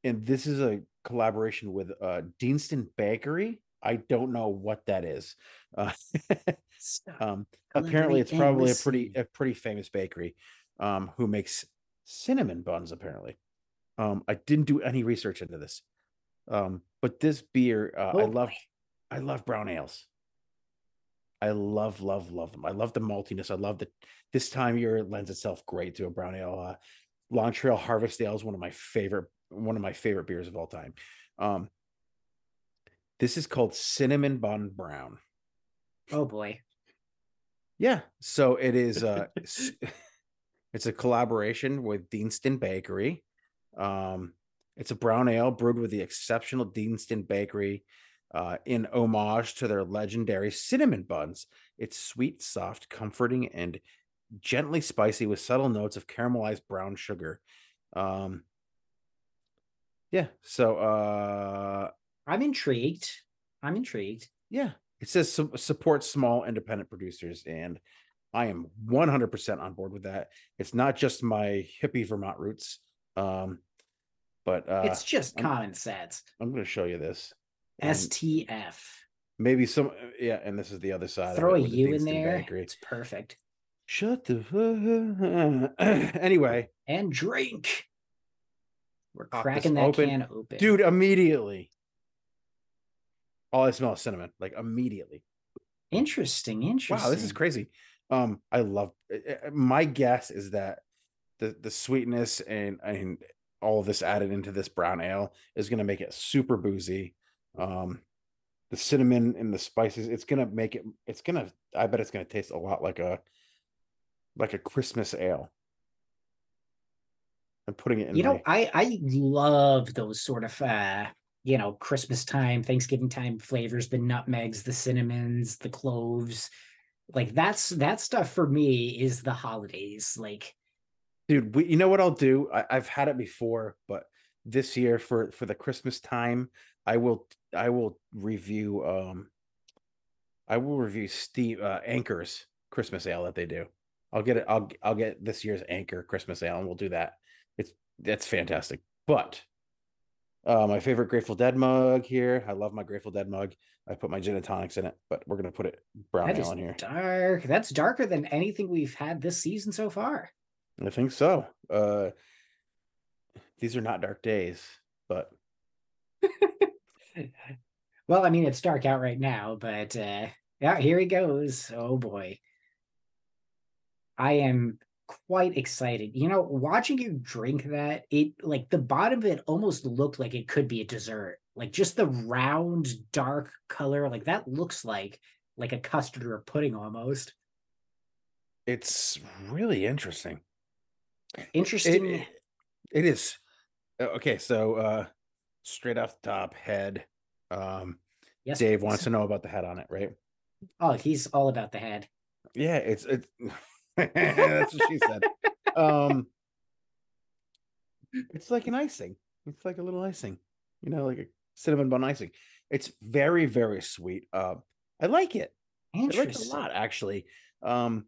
and this is a collaboration with uh deanston bakery. I don't know what that is. Uh um apparently it's probably a pretty a pretty famous bakery um who makes cinnamon buns apparently. Um i didn't do any research into this. Um but this beer uh, i
Oh,
love
boy.
i love brown ales. I love love love them. I love the maltiness. I love that this time year lends itself great to a brown ale. Uh long trail harvest ale is one of my favorite one of my favorite beers of all time um this is called cinnamon bun brown
Oh boy.
yeah. So it is uh it's a collaboration with Deanston Bakery. Um it's a brown ale brewed with the exceptional Deanston Bakery uh in homage to their legendary cinnamon buns. It's sweet, soft, comforting and gently spicy with subtle notes of caramelized brown sugar. Um yeah, so uh
I'm intrigued. I'm intrigued.
yeah, it says su- support small independent producers, and I am 100% on board with that. It's not just my hippie Vermont roots, um, but uh,
it's just
I'm-
common sense.
I'm going to show you this.
STF.
maybe some, yeah, and this is the other side. of
Throw a U in there.
Bakery.
It's perfect.
Shut the. fu- anyway,
And drink. We're cracking that
open.
can open.
dude, immediately. All I smell is cinnamon, like immediately.
Interesting. Interesting.
Wow, this is crazy. Um, I love. uh, uh, My guess is that the the sweetness and and all of this added into this brown ale is going to make it super boozy. Um, the cinnamon and the spices, it's going to make it. It's going to. I bet it's going to taste a lot like a like a Christmas ale. I'm putting it in.
you know,
my-
I I love those sort of uh, you know, Christmas time, Thanksgiving time flavors, the nutmegs, the cinnamons, the cloves. Like that's that stuff for me is the holidays. Like
dude we, you know what i'll do I, i've had it before but this year for for the christmas time I will I will review um I will review Steve uh, Anchor's Christmas ale that they do. I'll get it. I'll I'll get this year's Anchor Christmas ale, and we'll do that. It's that's fantastic. But uh, my favorite Grateful Dead mug here. I love my Grateful Dead mug. I put my gin and tonics in it, but we're gonna put it brown
That
ale in here.
dark. That's darker than anything we've had this season so far.
I think so. Uh, these are not dark days, but
well, I mean, it's dark out right now, but uh, yeah, here he goes. Oh boy. I am quite excited. You know, watching you drink that, it like the bottom of it almost looked like it could be a dessert. Like just the round, dark color, like that looks like like a custard or a pudding almost.
it's really interesting.
Interesting.
It, it is okay. So, uh, straight off the top, head. Um,
yes,
Dave
please.
wants to know about the head on it, right?
Oh, he's all about the head.
Yeah, it's it's that's what she said. Um, it's like an icing. It's like a little icing, you know, like a cinnamon bun icing. It's very very sweet. Uh, I like it. I like it a lot actually. Um,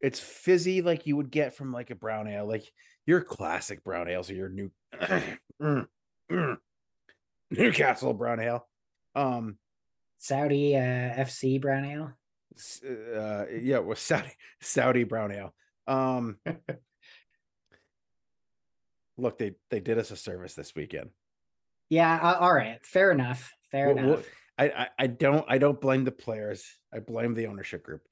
it's fizzy like you would get from like a brown ale, like your classic brown ales or your new Mm, mm. Newcastle brown ale. Um,
Saudi uh, FC brown ale.
Uh yeah it was saudi saudi brown ale. Um look they they did us a service this weekend.
Yeah, uh, all right. Fair enough. Fair
wha-
enough.
I, I i don't i don't blame the players. I blame the ownership group.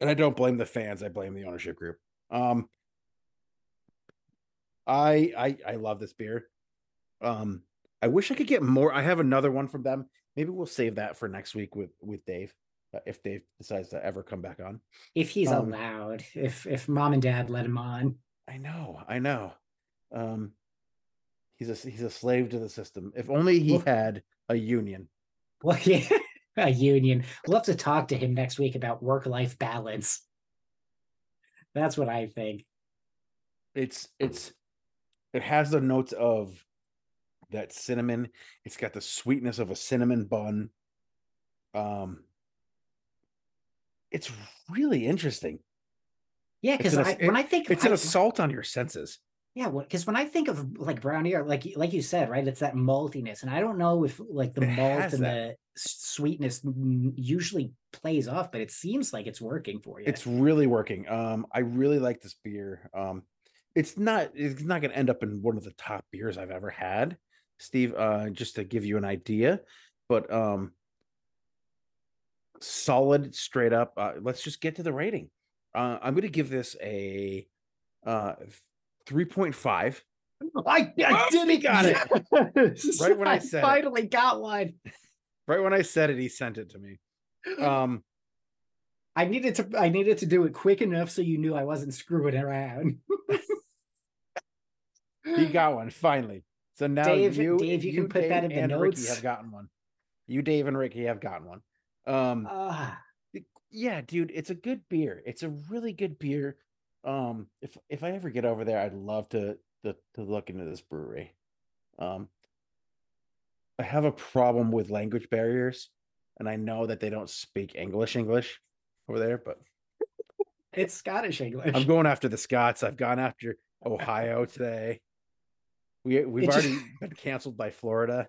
And i don't blame the fans. I blame the ownership group. Um i i i love this beer. Um i wish i could get more. I have another one from them. Maybe we'll save that for next week with with dave if dave decides to ever come back on
if he's
Um,
allowed, if if mom and dad let him on.
I know, I know. Um, he's a he's a slave to the system. If only he had a union.
Well, yeah, a union. We'll have to talk to him next week about work life balance. That's what I think.
It's it's it has the notes of that cinnamon. It's got the sweetness of a cinnamon bun. Um, it's really interesting.
Yeah, because I, when I think
It's an assault on your senses.
Yeah, because when I think of like brown ale, like like you said, right, it's that maltiness, and I don't know if like the
It
malt and
that.
the sweetness usually plays off, but it seems like it's working for you.
It's really working. Um, I really like this beer. Um, it's not it's not going to end up in one of the top beers I've ever had, Steve. Uh, just to give you an idea, but um, solid, straight up. Uh, let's just get to the rating. Uh, I'm going to give this a uh three point five.
I, I
Oh,
did
he
it.
got it. Right when I said it.
finally got one.
Right when I said it, he sent it to me. Um,
I needed to I needed to do it quick enough so you knew I wasn't screwing around.
he got one finally. So now
Dave-
you,
Dave, you can put that in the
and Ricky have gotten one. You, Dave, and Ricky have gotten one. Um,
Ah,
yeah, dude, it's a good beer. It's a really good beer. Um, if if I ever get over there, I'd love to to, to look into this brewery. Um, I have a problem with language barriers, and I know that they don't speak English English over there, but
it's Scottish English.
I'm going after the Scots. I've gone after Ohio today. We we've
It just-
already been canceled by Florida.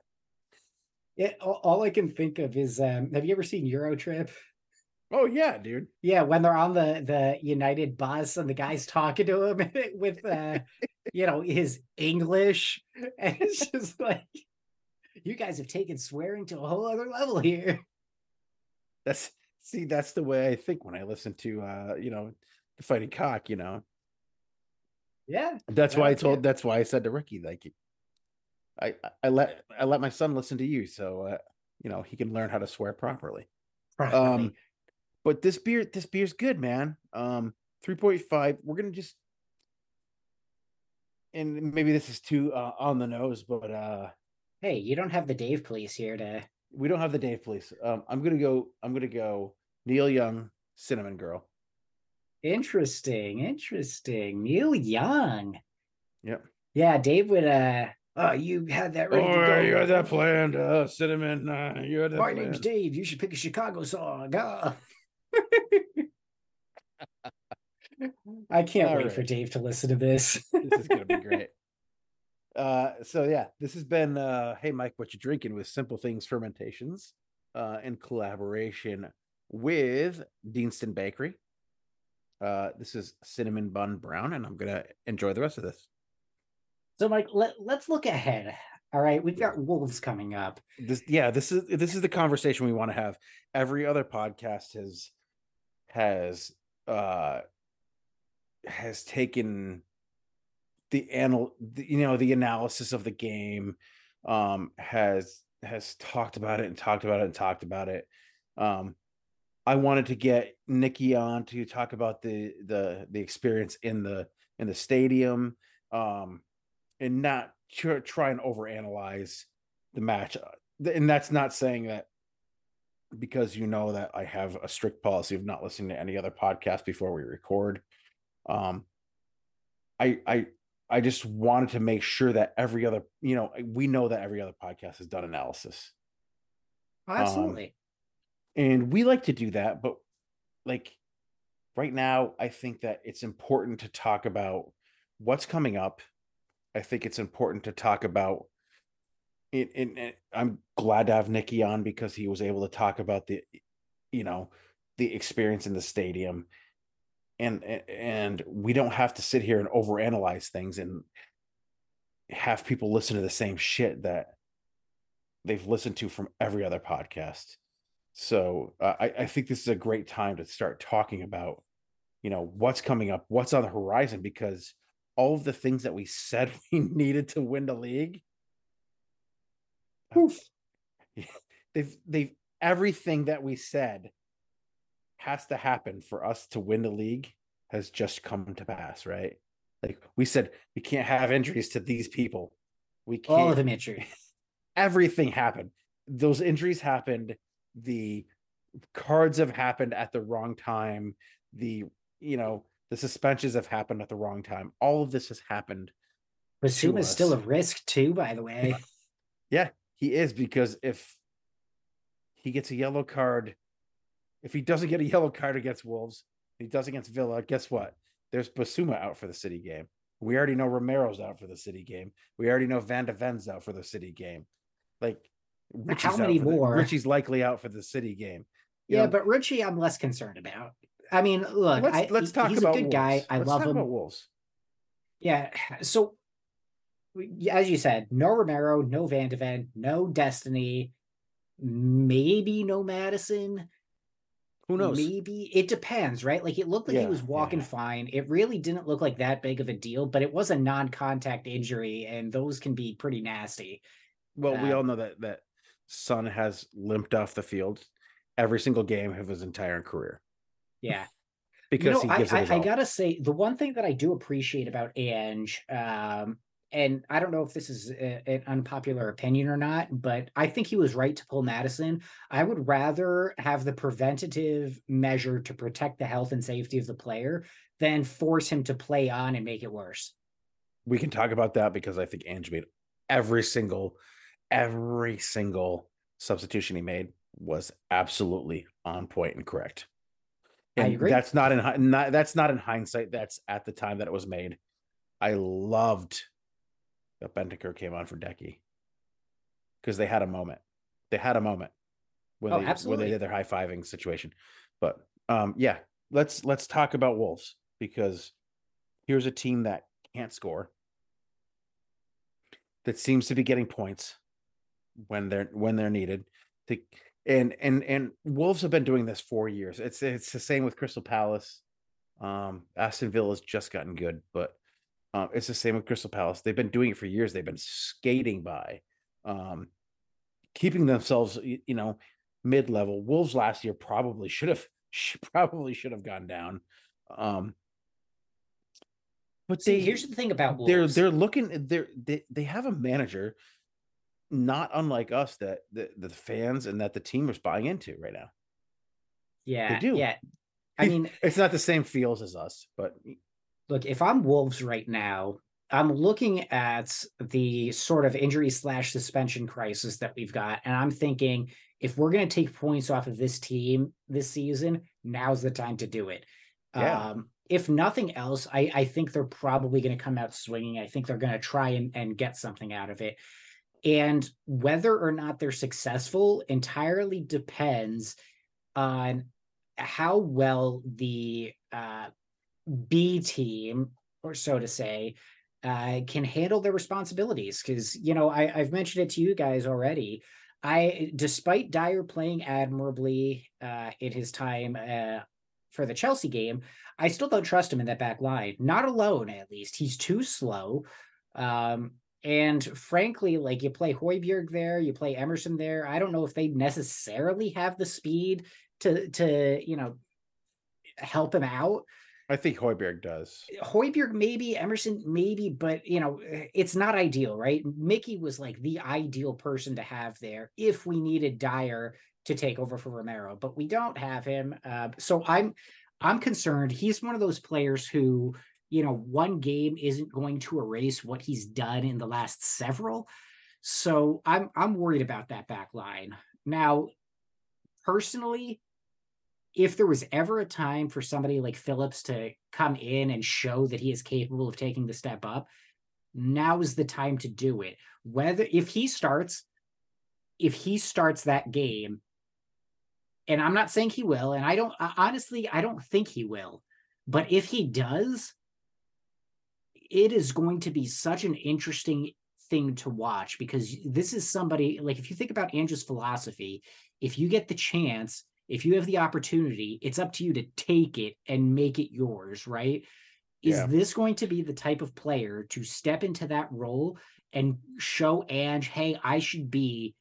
It, all, all I can think of is um, have you ever seen Eurotrip?
Oh yeah, dude.
Yeah, when they're on the the United bus and the guy's talking to him with uh you know his English and it's just like you guys have taken swearing to a whole other level here.
That's see, that's the way I think when I listen to uh, you know, the fighting cock, you know.
Yeah.
That's why I told
yeah.
that's why I said to Ricky, like I I- let I let my son listen to you so uh, you know, he can learn how to swear properly. Um but this beer this beer's good, man. Um 3.5. We're going to just and maybe this is too uh, on the nose, but uh
hey, you don't have the Dave police here to
we don't have the Dave police. Um I'm going to go I'm to go Neil Young Cinnamon Girl.
interesting, interesting. Neil Young.
Yep.
Yeah, Dave would uh Oh, you had that ready to
Oh,
go.
you had that planned, uh, cinnamon. Uh, you had that
My name's. Dave. You should pick a Chicago song. Ah. I can't
All
wait for. Dave to listen to this.
this is gonna be great. Uh, so yeah, this has been uh, hey Mike, what you drinking with Simple Things Fermentations, uh, in collaboration with Deanston Bakery. Uh, this is cinnamon bun brown, and I'm gonna enjoy the rest of this.
So, Mike, let, let's look ahead. All right, we've got Wolves coming up.
This, yeah, this is this is the conversation we want to have. Every other podcast has has uh has taken the anal the, you know the analysis of the game um has has talked about it and talked about it and talked about it um i wanted to get Nicky on to talk about the the the experience in the in the stadium um and not tr- try and overanalyze the match Uh, and that's not saying that because you know that i have a strict policy of not listening to any other podcast before we record um i i i just wanted to make sure that every other you know we know that every other podcast has done analysis
Absolutely.
and we like to do that but like right now i think that it's important to talk about what's coming up i think it's important to talk about it and i'm glad to have Nicky on because he was able to talk about the you know the experience in the stadium. And and we don't have to sit here and overanalyze things and have people listen to the same shit that they've listened to from every other podcast. So uh, I, I think this is a great time to start talking about, you know, what's coming up, what's on the horizon, because all of the things that we said we needed to win the league,
Poof.
they've they've everything that we said has to happen for us to win the league has just come to pass, right? Like we said, we can't have injuries to these people. We oh, can't
All of them injured.
everything happened. Those injuries happened. The cards have happened at the wrong time. The you know the suspensions have happened at the wrong time. All of this has happened.
Bissouma's still a risk too, by the way.
Yeah, he is because if he gets a yellow card, if he doesn't get a yellow card against Wolves, he does against Villa. Guess what? There's Basuma out for the City game. We already know Romero's out for the City game. We already know Van de Ven's out for the City game. Like Richie's out
many
for the-
more?
Richie's likely out for the City game. You
yeah,
know,
but Richie, I'm less concerned about. I mean, look,
let's
I,
let's talk
he's
about
a good guy.
Wolves.
I
Let's
love
talk
him.
about Wolves.
Yeah. So, as you said, no Romero, no Van de Ven, no Destiny, maybe no Maddison.
Who knows?
Maybe it depends, right? Like it looked like he was walking
yeah.
fine. It really didn't look like that big of a deal, but it was a non-contact injury, and those can be pretty nasty.
Well, we
Uh,
all know that that Son has limped off the field every single game of his entire career
Yeah.
because
you know,
he gives
I,
it his
I, I gotta say the one thing that I do appreciate about Ange, um, and I don't know if this is a- an unpopular opinion or not, but I think he was right to pull Maddison. I would rather have the preventative measure to protect the health and safety of the player than force him to play on and make it worse.
we can talk about that because I think Ange made every single, every single substitution he made was absolutely on point and correct.
I
And
agree.
that's not in not that's not in hindsight. That's at the time that it was made. I loved that Bentancur came on for Deki because they had a moment. They had a moment when
Oh,
they when they did their high fiving situation. But um, yeah, let's let's talk about Wolves because here's a team that can't score that seems to be getting points when they're when they're needed. To, and and and Wolves have been doing this for years. It's it's the same with Crystal Palace. Um, Aston Villa's just gotten good, but um, it's the same with Crystal Palace. They've been doing it for years. They've been skating by, um, keeping themselves, y- you know, mid level. Wolves last year probably should have sh- probably should have gone down. Um, but
See,
they
here's the thing about
they're they're looking they're they, they have a manager not unlike us that the, the fans and that the team is buying into right now
yeah, they
do.
yeah. I mean,
it's not the same feels as us but
look, if I'm Wolves right now, I'm looking at the sort of injury slash suspension crisis that we've got, and I'm thinking if we're going to take points off of this team this season, now's the time to do it.
Yeah.
Um, if nothing else, I, I think they're probably going to come out swinging. I think they're going to try and, and get something out of it. And whether or not they're successful entirely depends on how well the uh, B team, or so to say, uh, can handle their responsibilities. Because, you know, I, I've mentioned it to you guys already. I, despite Dier playing admirably uh, in his time uh, for the Chelsea game, I still don't trust him in that back line. Not alone, at least. He's too slow. Um, and frankly, like you play Højbjerg there, you play Emerson there. I don't know if they necessarily have the speed to to you know help him out.
I think Højbjerg does.
Højbjerg maybe, Emerson maybe, but you know it's not ideal, right? Micky was like the ideal person to have there if we needed Dier to take over for Romero, but we don't have him. Uh, so I'm I'm concerned. He's one of those players who you know, one game isn't going to erase what he's done in the last several. So I'm I'm worried about that back line. Now, personally, if there was ever a time for somebody like Phillips to come in and show that he is capable of taking the step up, now is the time to do it. Whether if he starts, if he starts that game, and I'm not saying he will, and I don't honestly, I don't think he will, but if he does, it is going to be such an interesting thing to watch because this is somebody like if you think about Andrew's philosophy, if you get the chance, if you have the opportunity, it's up to you to take it and make it yours, right? Is
Yeah.
this going to be the type of player to step into that role and show Ange, hey, I should be,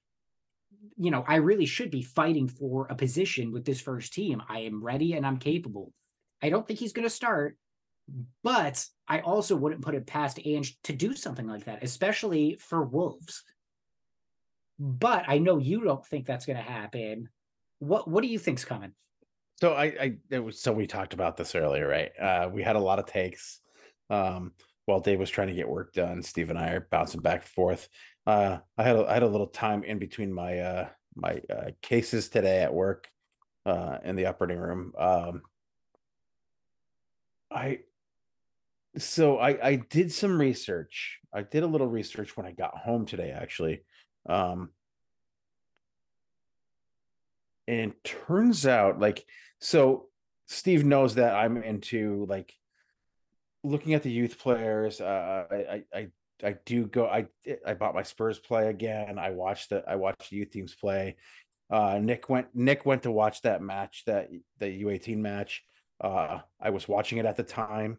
you know, I really should be fighting for a position with this first team. I am ready and I'm capable. I don't think he's going to start, but I also wouldn't put it past Ange to do something like that, especially for Wolves. But I know you don't think that's going to happen. What What do you think's coming?
So I, I it was so we talked about this earlier, right? Uh, we had a lot of takes. Um, while Dave was trying to get work done, Steve and I are bouncing back and forth. Uh, I had a, I had a little time in between my uh my uh, cases today at work, uh, in the operating room. Um, I so I I did some research. I did a little research when I got home today, actually. Um, and turns out like so steve knows that i'm into like looking at the youth players uh i i i, do go i i bought my spurs play again i watched the i watched the youth teams play uh nick went nick went to watch that match that the u18 match uh i was watching it at the time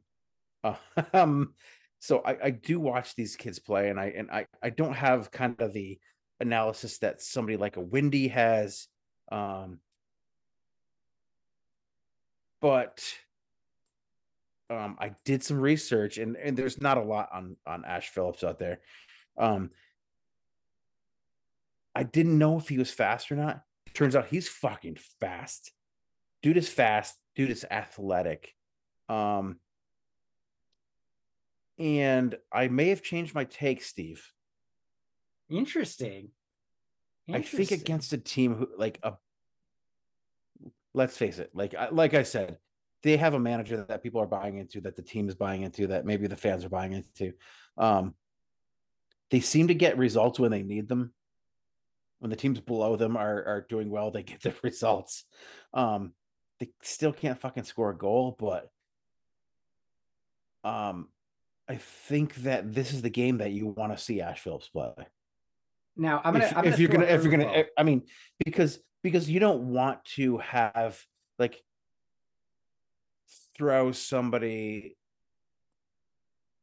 um so i i do watch these kids play and i and i i don't have kind of the analysis that somebody like a windy has um, but um, I did some research, and and there's not a lot on on Ash Phillips out there. Um, I didn't know if he was fast or not. Turns out he's fucking fast. Dude is fast. Dude is athletic. Um, and I may have changed my take, Steve.
Interesting.
I think against a team who like a let's face it, like I- like I said, they have a manager that people are buying into, that the team is buying into, that maybe the fans are buying into. Um, they seem to get results when they need them. When the teams below them are are doing well, they get the results. Um, they still can't fucking score a goal, but um, I think that this is the game that you want to see Ash Phillips play
now I'm gonna.
if,
I'm
if you're gonna if you're gonna
curveball.
i mean because because you don't want to have like throw somebody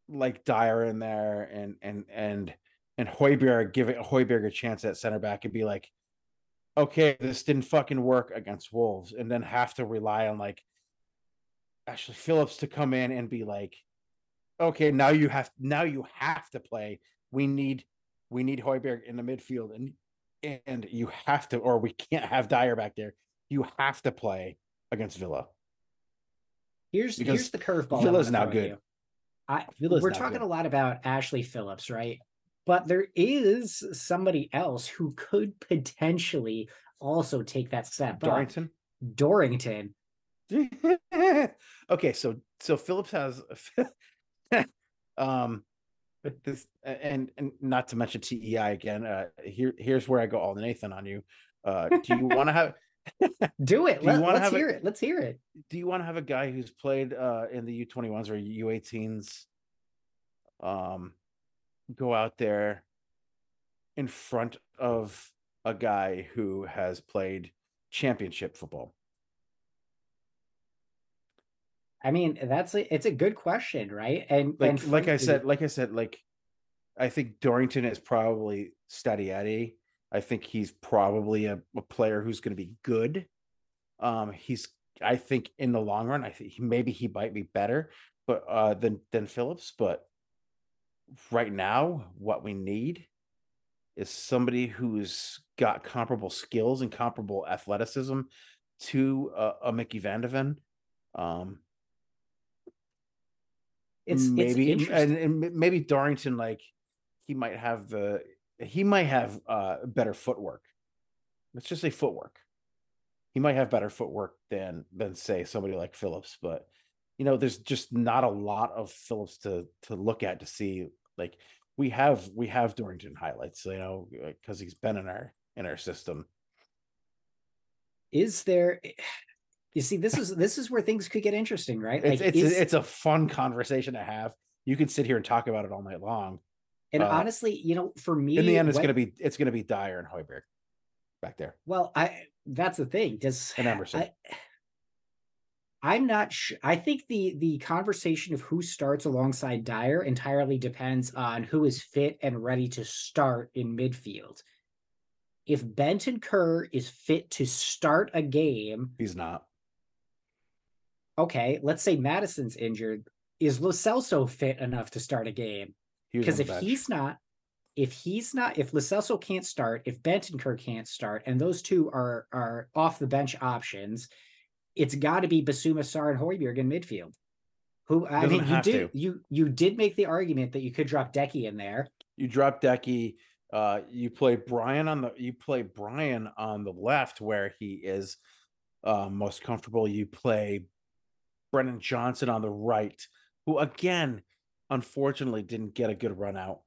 like Dier in there and and and and Højbjerg give it Højbjerg a chance at center back and be like okay this didn't fucking work against Wolves and then have to rely on like Ashley Phillips to come in and be like okay now you have now you have to play we need we need Højbjerg in the midfield and and you have to or we can't have Dier back there you have to play against Villa
here's
because
here's the curveball.
Villa's
wanna
now good.
you. I
Villa's
we're
not
talking
good.
a lot about Ashley Phillips, right? But there is somebody else who could potentially also take that step. up.
Dorrington.
Dorrington.
okay, so so Phillips has um but this and and not to mention TEI again. Uh here here's where I go all the Nathan on you. Uh do you want to have
Do it.
Do
Let, us
have a-
hear it. Let's hear it.
do you want to have a guy who's played uh in the U21s or U18s um go out there in front of a guy who has played championship football?
I mean, that's a, it's a good question, right? And
like
and
like I said, like I said, like I think Dorrington is probably steady Eddie. I think he's probably a, a player who's going to be good. Um, he's I think in the long run, I think maybe he might be better, but uh, than than Phillips. But right now, what we need is somebody who's got comparable skills and comparable athleticism to uh, a Micky van de Ven. Um,
it's
maybe
it's
and, and maybe Dorrington like he might have the he might have uh better footwork. Let's just say footwork. He might have better footwork than than say somebody like Phillips, but you know, there's just not a lot of Phillips to to look at to see like we have we have Dorrington highlights, you know, because he's been in our in our system.
is there you see this is this is where things could get interesting right
It's it's
is-
a, it's a fun conversation to have. You can sit here and talk about it all night long.
and
uh,
honestly you know for me
In the end, it's
when-
gonna be it's gonna be Dier and Højbjerg back there.
well i that's the thing does
And Emerson.
I, i'm not sure i think the the conversation of who starts alongside dier entirely depends on who is fit and ready to start in midfield if Bentancur is fit to start a game
He's not.
Okay let's say Maddison's injured is Lo Celso fit enough to start a game because if
bench.
he's not if he's not if Lo Celso can't start if Bentancur can't start and those two are are off the bench options it's got to be Bissouma Sarr and Højbjerg in midfield who I
Doesn't
mean you did
to.
you you did make the argument that you could drop Deki in there
you drop Deki, uh, you play Brian on the you play Brian on the left where he is uh, most comfortable. You play Brennan Johnson on the right, who again, unfortunately, didn't get a good run out.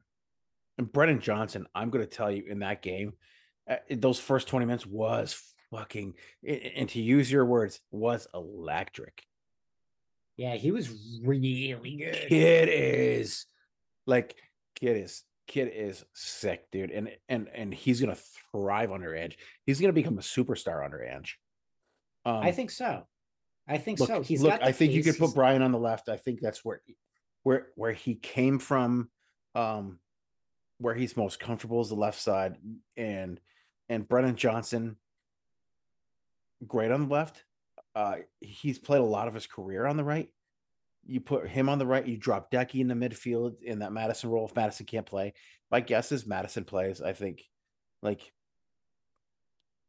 And Brennan Johnson, I'm going to tell you, in that game, uh, those first 20 minutes was fucking, and to use your words, was electric.
yeah he was really good
Kid is like kid is kid is sick, dude, and and and he's gonna thrive under Ange. He's gonna become a superstar under Ange. Um,
I think so I think
look,
so he's
look. I think you could put Brian on the left. I think that's where where where he came from. Um, where he's most comfortable is the left side, and and Brennan Johnson, great on the left. Uh, he's played a lot of his career on the right. You put him on the right. You drop Deki in the midfield in that Maddison role. If Maddison can't play, my guess is Maddison plays. I think, like,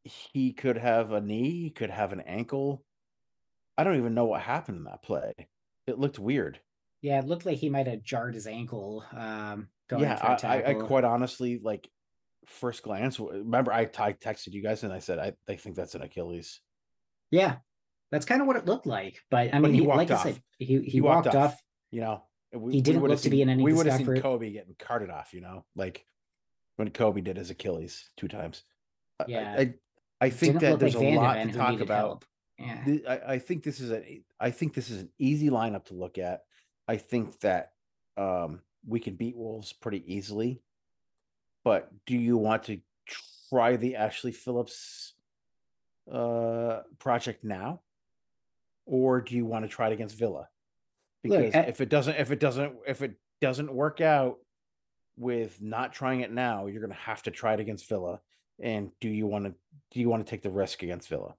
he could have a knee. He could have an ankle. I don't even know what happened in that play. It looked weird.
yeah it looked like he might have jarred his ankle um going
yeah, I, I, I quite honestly like first glance. Remember, I, I texted you guys and I said I, I think that's an Achilles.
Yeah, that's kind of what it looked like. But I
But
mean,
he
he, like
off.
I said, he he, walked, off.
You know, we,
He didn't look to be in any
We would have seen. Kobe getting carted off. You know, like when Kobe did his Achilles two times. I- I-
Yeah.
I, I, think that there's
like
a lot to talk about.
help. Yeah,
I, I think this is a I think this is an easy lineup to look at. I think that um, we can beat Wolves pretty easily. But do you want to try the Ashley Phillips uh, project now, or do you want to try it against Villa?
Look,
Because
I-
if it doesn't, if it doesn't, if it doesn't work out with not trying it now, you're going to have to try it against Villa. And do you want to do you want to take the risk against Villa?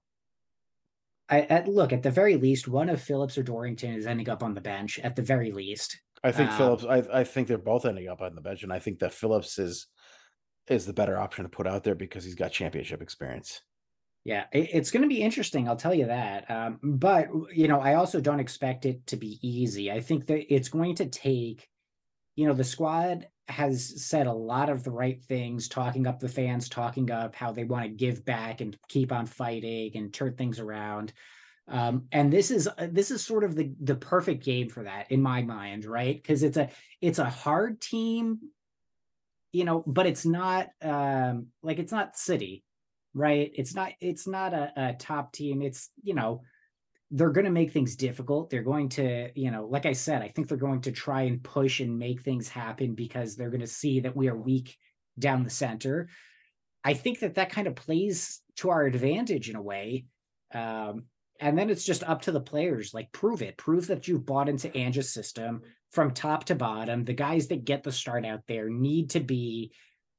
I, at, look at the very least, one of Phillips or Dorrington is ending up on the bench. At the very least,
I think
Um,
Phillips. I, I think they're both ending up on the bench, and I think that Phillips is is the better option to put out there because he's got championship experience.
Yeah, it, it's going to be interesting. I'll tell you that. Um, but you know, I also don't expect it to be easy. I think that it's going to take, you know, the squad has said a lot of the right things, talking up the fans, talking up how they want to give back and keep on fighting and turn things around. Um, and this is this is sort of the the perfect game for that in my mind, right? Because it's a it's a hard team, you know, but it's not um, like it's not City, right? It's not it's not a, a top team. It's you know they're going to make things difficult. They're going to, you know, like I said, I think they're going to try and push and make things happen because they're going to see that we are weak down the center. I think that that kind of plays to our advantage in a way. Um, and then it's just up to the players like prove it prove that you've bought into Ange's system from top to bottom the guys that get the start out there need to be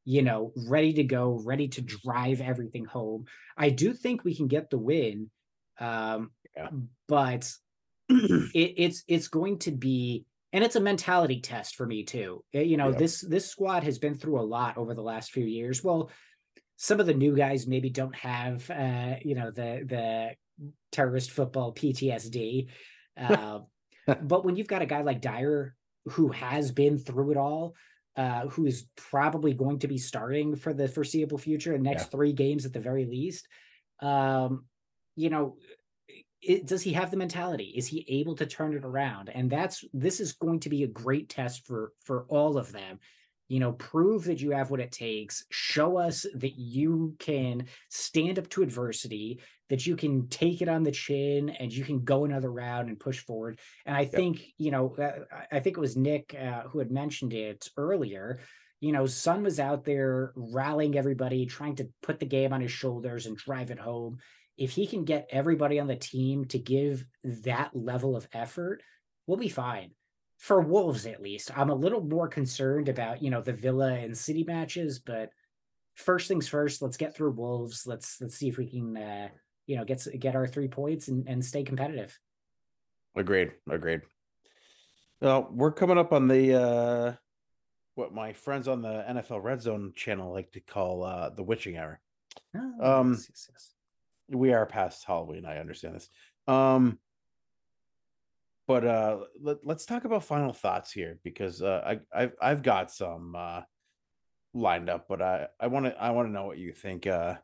you know ready to go ready to drive everything home i do think we can get the win um yeah. but it, it's it's going to be and it's a mentality test for me too eh, you know yeah. this this squad has been through a lot over the last few years well some of the new guys maybe don't have uh you know the the terrorist football PTSD. Uh, but when you've got a guy like Dier who has been through it all, uh, who is probably going to be starting for the foreseeable future, in next yeah. three games at the very least, um, you know, it, does he have the mentality? Is he able to turn it around? And that's this is going to be a great test for for all of them you know prove that you have what it takes show us that you can stand up to adversity that you can take it on the chin and you can go another round and push forward and i yep. think you know uh, i think it was nick uh, who had mentioned it earlier you know son was out there rallying everybody trying to put the game on his shoulders and drive it home if he can get everybody on the team to give that level of effort we'll be fine for Wolves at least. I'm a little more concerned about, you know, the Villa and City matches, but first things first, let's get through Wolves. Let's let's see if we can uh, you know, get get our 3 points and and stay competitive.
Agreed. Agreed. Well, we're coming up on the uh what my friends on the NFL Red Zone channel like to call uh the witching hour. Oh, um yes, yes, yes. We are past Halloween, I understand this. Um but uh, let, us talk about final thoughts here because uh, I I've, I've got some uh, lined up, but I I want to I want to know what you think uh,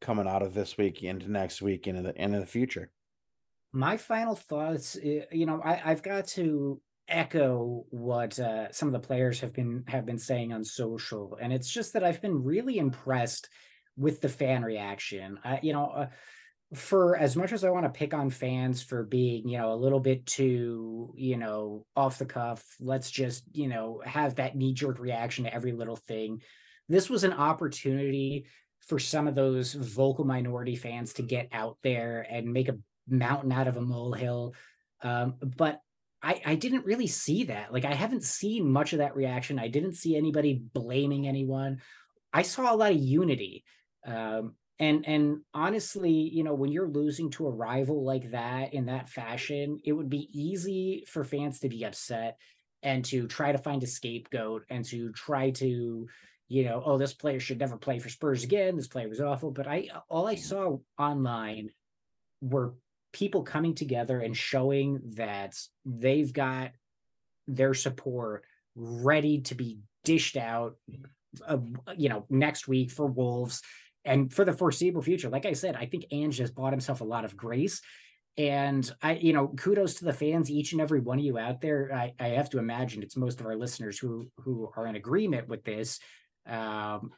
coming out of this week into next week into the and in the future.
My final thoughts, eh, you know, I, I've got to echo what uh, some of the players have been have been saying on social, and it's just that I've been really impressed with the fan reaction. You know, uh, for as much as I want to pick on fans for being, you know, a little bit too, you know, off the cuff, let's just, you know, have that knee jerk reaction to every little thing. This was an opportunity for some of those vocal minority fans to get out there and make a mountain out of a molehill. Um, but I, I didn't really see that. Like, I haven't seen much of that reaction. I didn't see anybody blaming anyone. I saw a lot of unity. Um, and and honestly you know when you're losing to a rival like that in that fashion it would be easy for fans to be upset and to try to find a scapegoat and to try to you know oh this player should never play for spurs again. This player was awful. But i all i saw online were people coming together and showing that they've got their support ready to be dished out uh, you know next week for wolves and for the foreseeable future. Like I said, I think Ange has bought himself a lot of grace. And I, you know, kudos to the fans, each and every one of you out there. I, I have to imagine it's most of our listeners who who are in agreement with this. Um,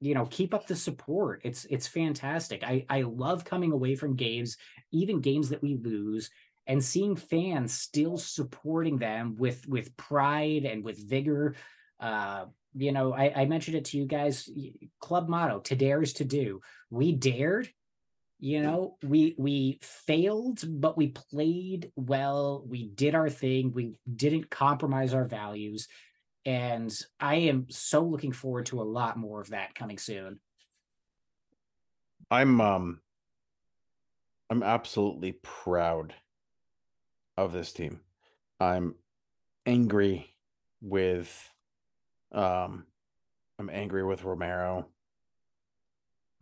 you know, keep up the support. It's it's fantastic. I I love coming away from games, even games that we lose, and seeing fans still supporting them with with pride and with vigor. Uh, you know, I, I mentioned it to you guys. Club motto: "To dare is to do." We dared. You know, we we failed, but we played well. We did our thing. We didn't compromise our values, and I am so looking forward to a lot more of that coming soon.
I'm um, I'm absolutely proud of this team. I'm angry with um, I'm angry with Romero.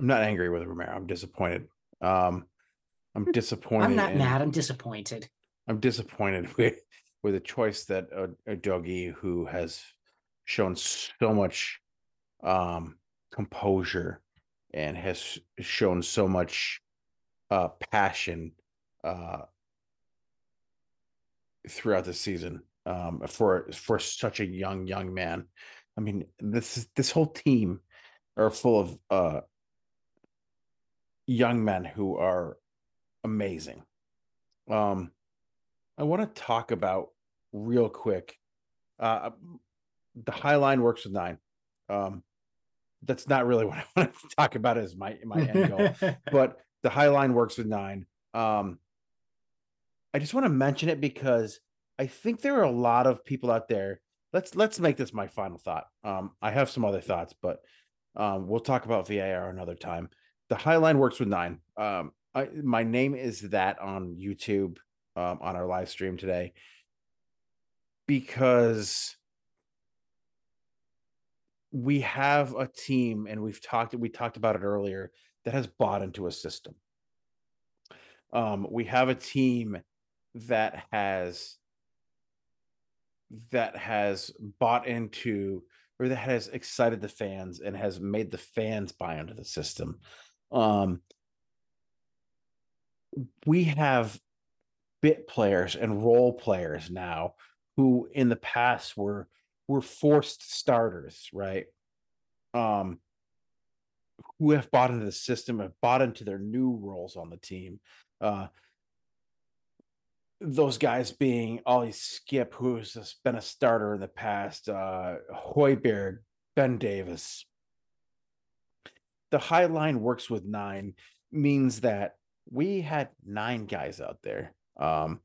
I'm not angry with Romero. I'm disappointed. Um, I'm disappointed.
I'm not
in-
mad. I'm disappointed.
I'm disappointed with with a choice that a, a doggy who has shown so much um composure and has shown so much uh passion uh throughout the season um for for such a young young man. I mean this is this whole team are full of uh young men who are amazing. Um I want to talk about real quick. Uh, the High Line works with nine. Um, that's not really what I want to talk about as my my end goal, but the High Line works with nine. Um, I just want to mention it because I think there are a lot of people out there. Let's let's make this my final thought. Um, I have some other thoughts, but um, we'll talk about VAR another time. The Highline works with nine. Um, I, my name is that on YouTube um, on our live stream today because we have a team and we've talked we talked about it earlier that has bought into a system um we have a team that has that has bought into or that has excited the fans and has made the fans buy into the system um we have bit players and role players now who in the past were were forced starters, right? Um who have bought into the system, have bought into their new roles on the team. Uh those guys being Ollie Skipp, who's been a starter in the past, uh Højbjerg, Ben Davies. The high line works with nine means that we had nine guys out there um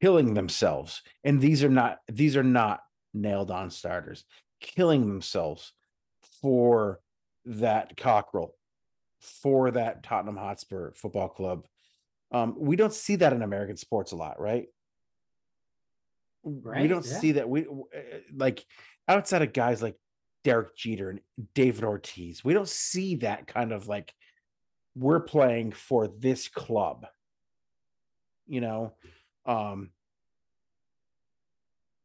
killing themselves and these are not these are not nailed on starters killing themselves for that cockerel for that tottenham hotspur football club um we don't see that in american sports a lot right? We don't
yeah.
see that. We uh, like outside of guys like derek jeter and david ortiz we don't see that kind of like we're playing for this club. You know? Um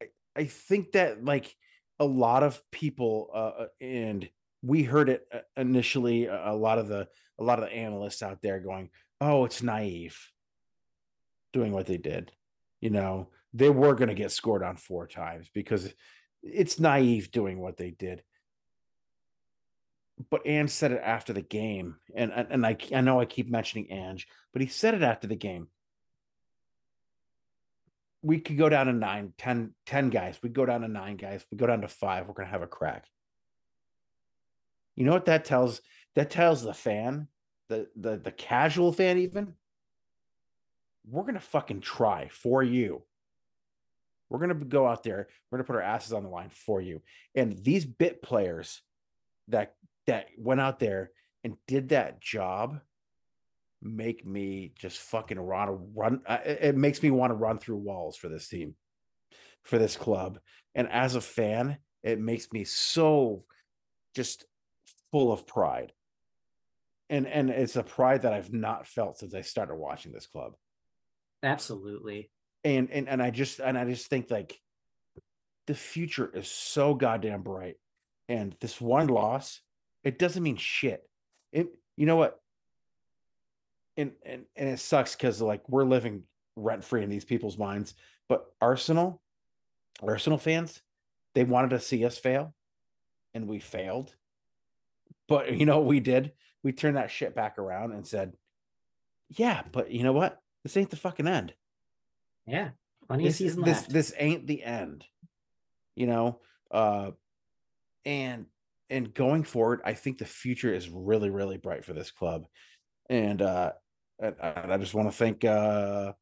I, I think that like a lot of people uh and we heard it uh, initially a lot of the a lot of the analysts out there going oh it's naive doing what they did you know they were going to get scored on four times because it's naive doing what they did but Ange said it after the game, and and, I I know I keep mentioning Ange, but he said it after the game. We could go down to nine, 10, 10 guys. We go down to nine guys. We go down to five. We're gonna have a crack. You know what that tells? That tells the fan, the the the casual fan, even. We're gonna fucking try for you. We're gonna go out there. We're gonna put our asses on the line for you. And these bit players that that went out there and did that job make me just fucking to run uh, it makes me want to run through walls for this team for this club and as a fan it makes me so just full of pride and and it's a pride that I've not felt since I started watching this club
Absolutely.
and and and I just and I just think like the future is so goddamn bright, and this one loss, it doesn't mean shit. It you know what? And and and it sucks because like we're living rent free in these people's minds. But Arsenal, Arsenal fans, they wanted to see us fail, and we failed. But you know what we did? We turned that shit back around and said, "Yeah, but you know what? This ain't the fucking end."
Yeah. Plenty of
this,
season
this
left.
this ain't the end you know uh and and going forward i think the future is really really bright for this club and uh and i just want to thank uh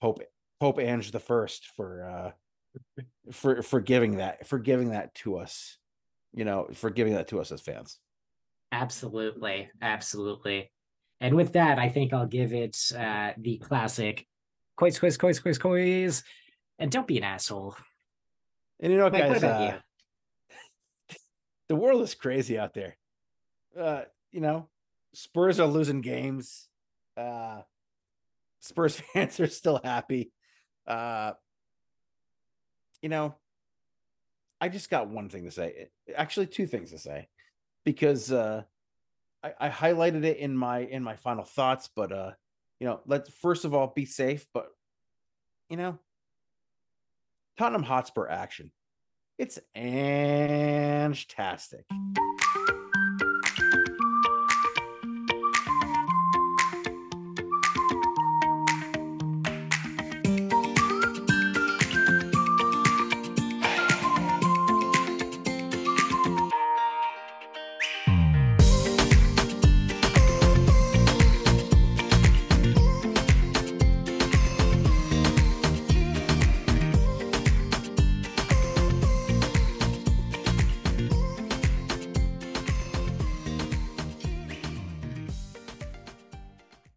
pope pope ange the first for uh for for giving that for giving that to us you know for giving that to us as fans
Absolutely. Absolutely. And with that, I think I'll give it uh, the classic quiz, quiz, quiz, quiz, quiz. And don't be an asshole.
and you know
Mike,
guys uh, the world is crazy out there uh, you know, Spurs are losing games. Uh, Spurs fans are still happy. Uh, you know, I just got one thing to say. Actually, two things to say, because uh, I, I highlighted it in my in my final thoughts. But uh, you know, let's first of all be safe. But you know, Tottenham Hotspur action, it's fantastic.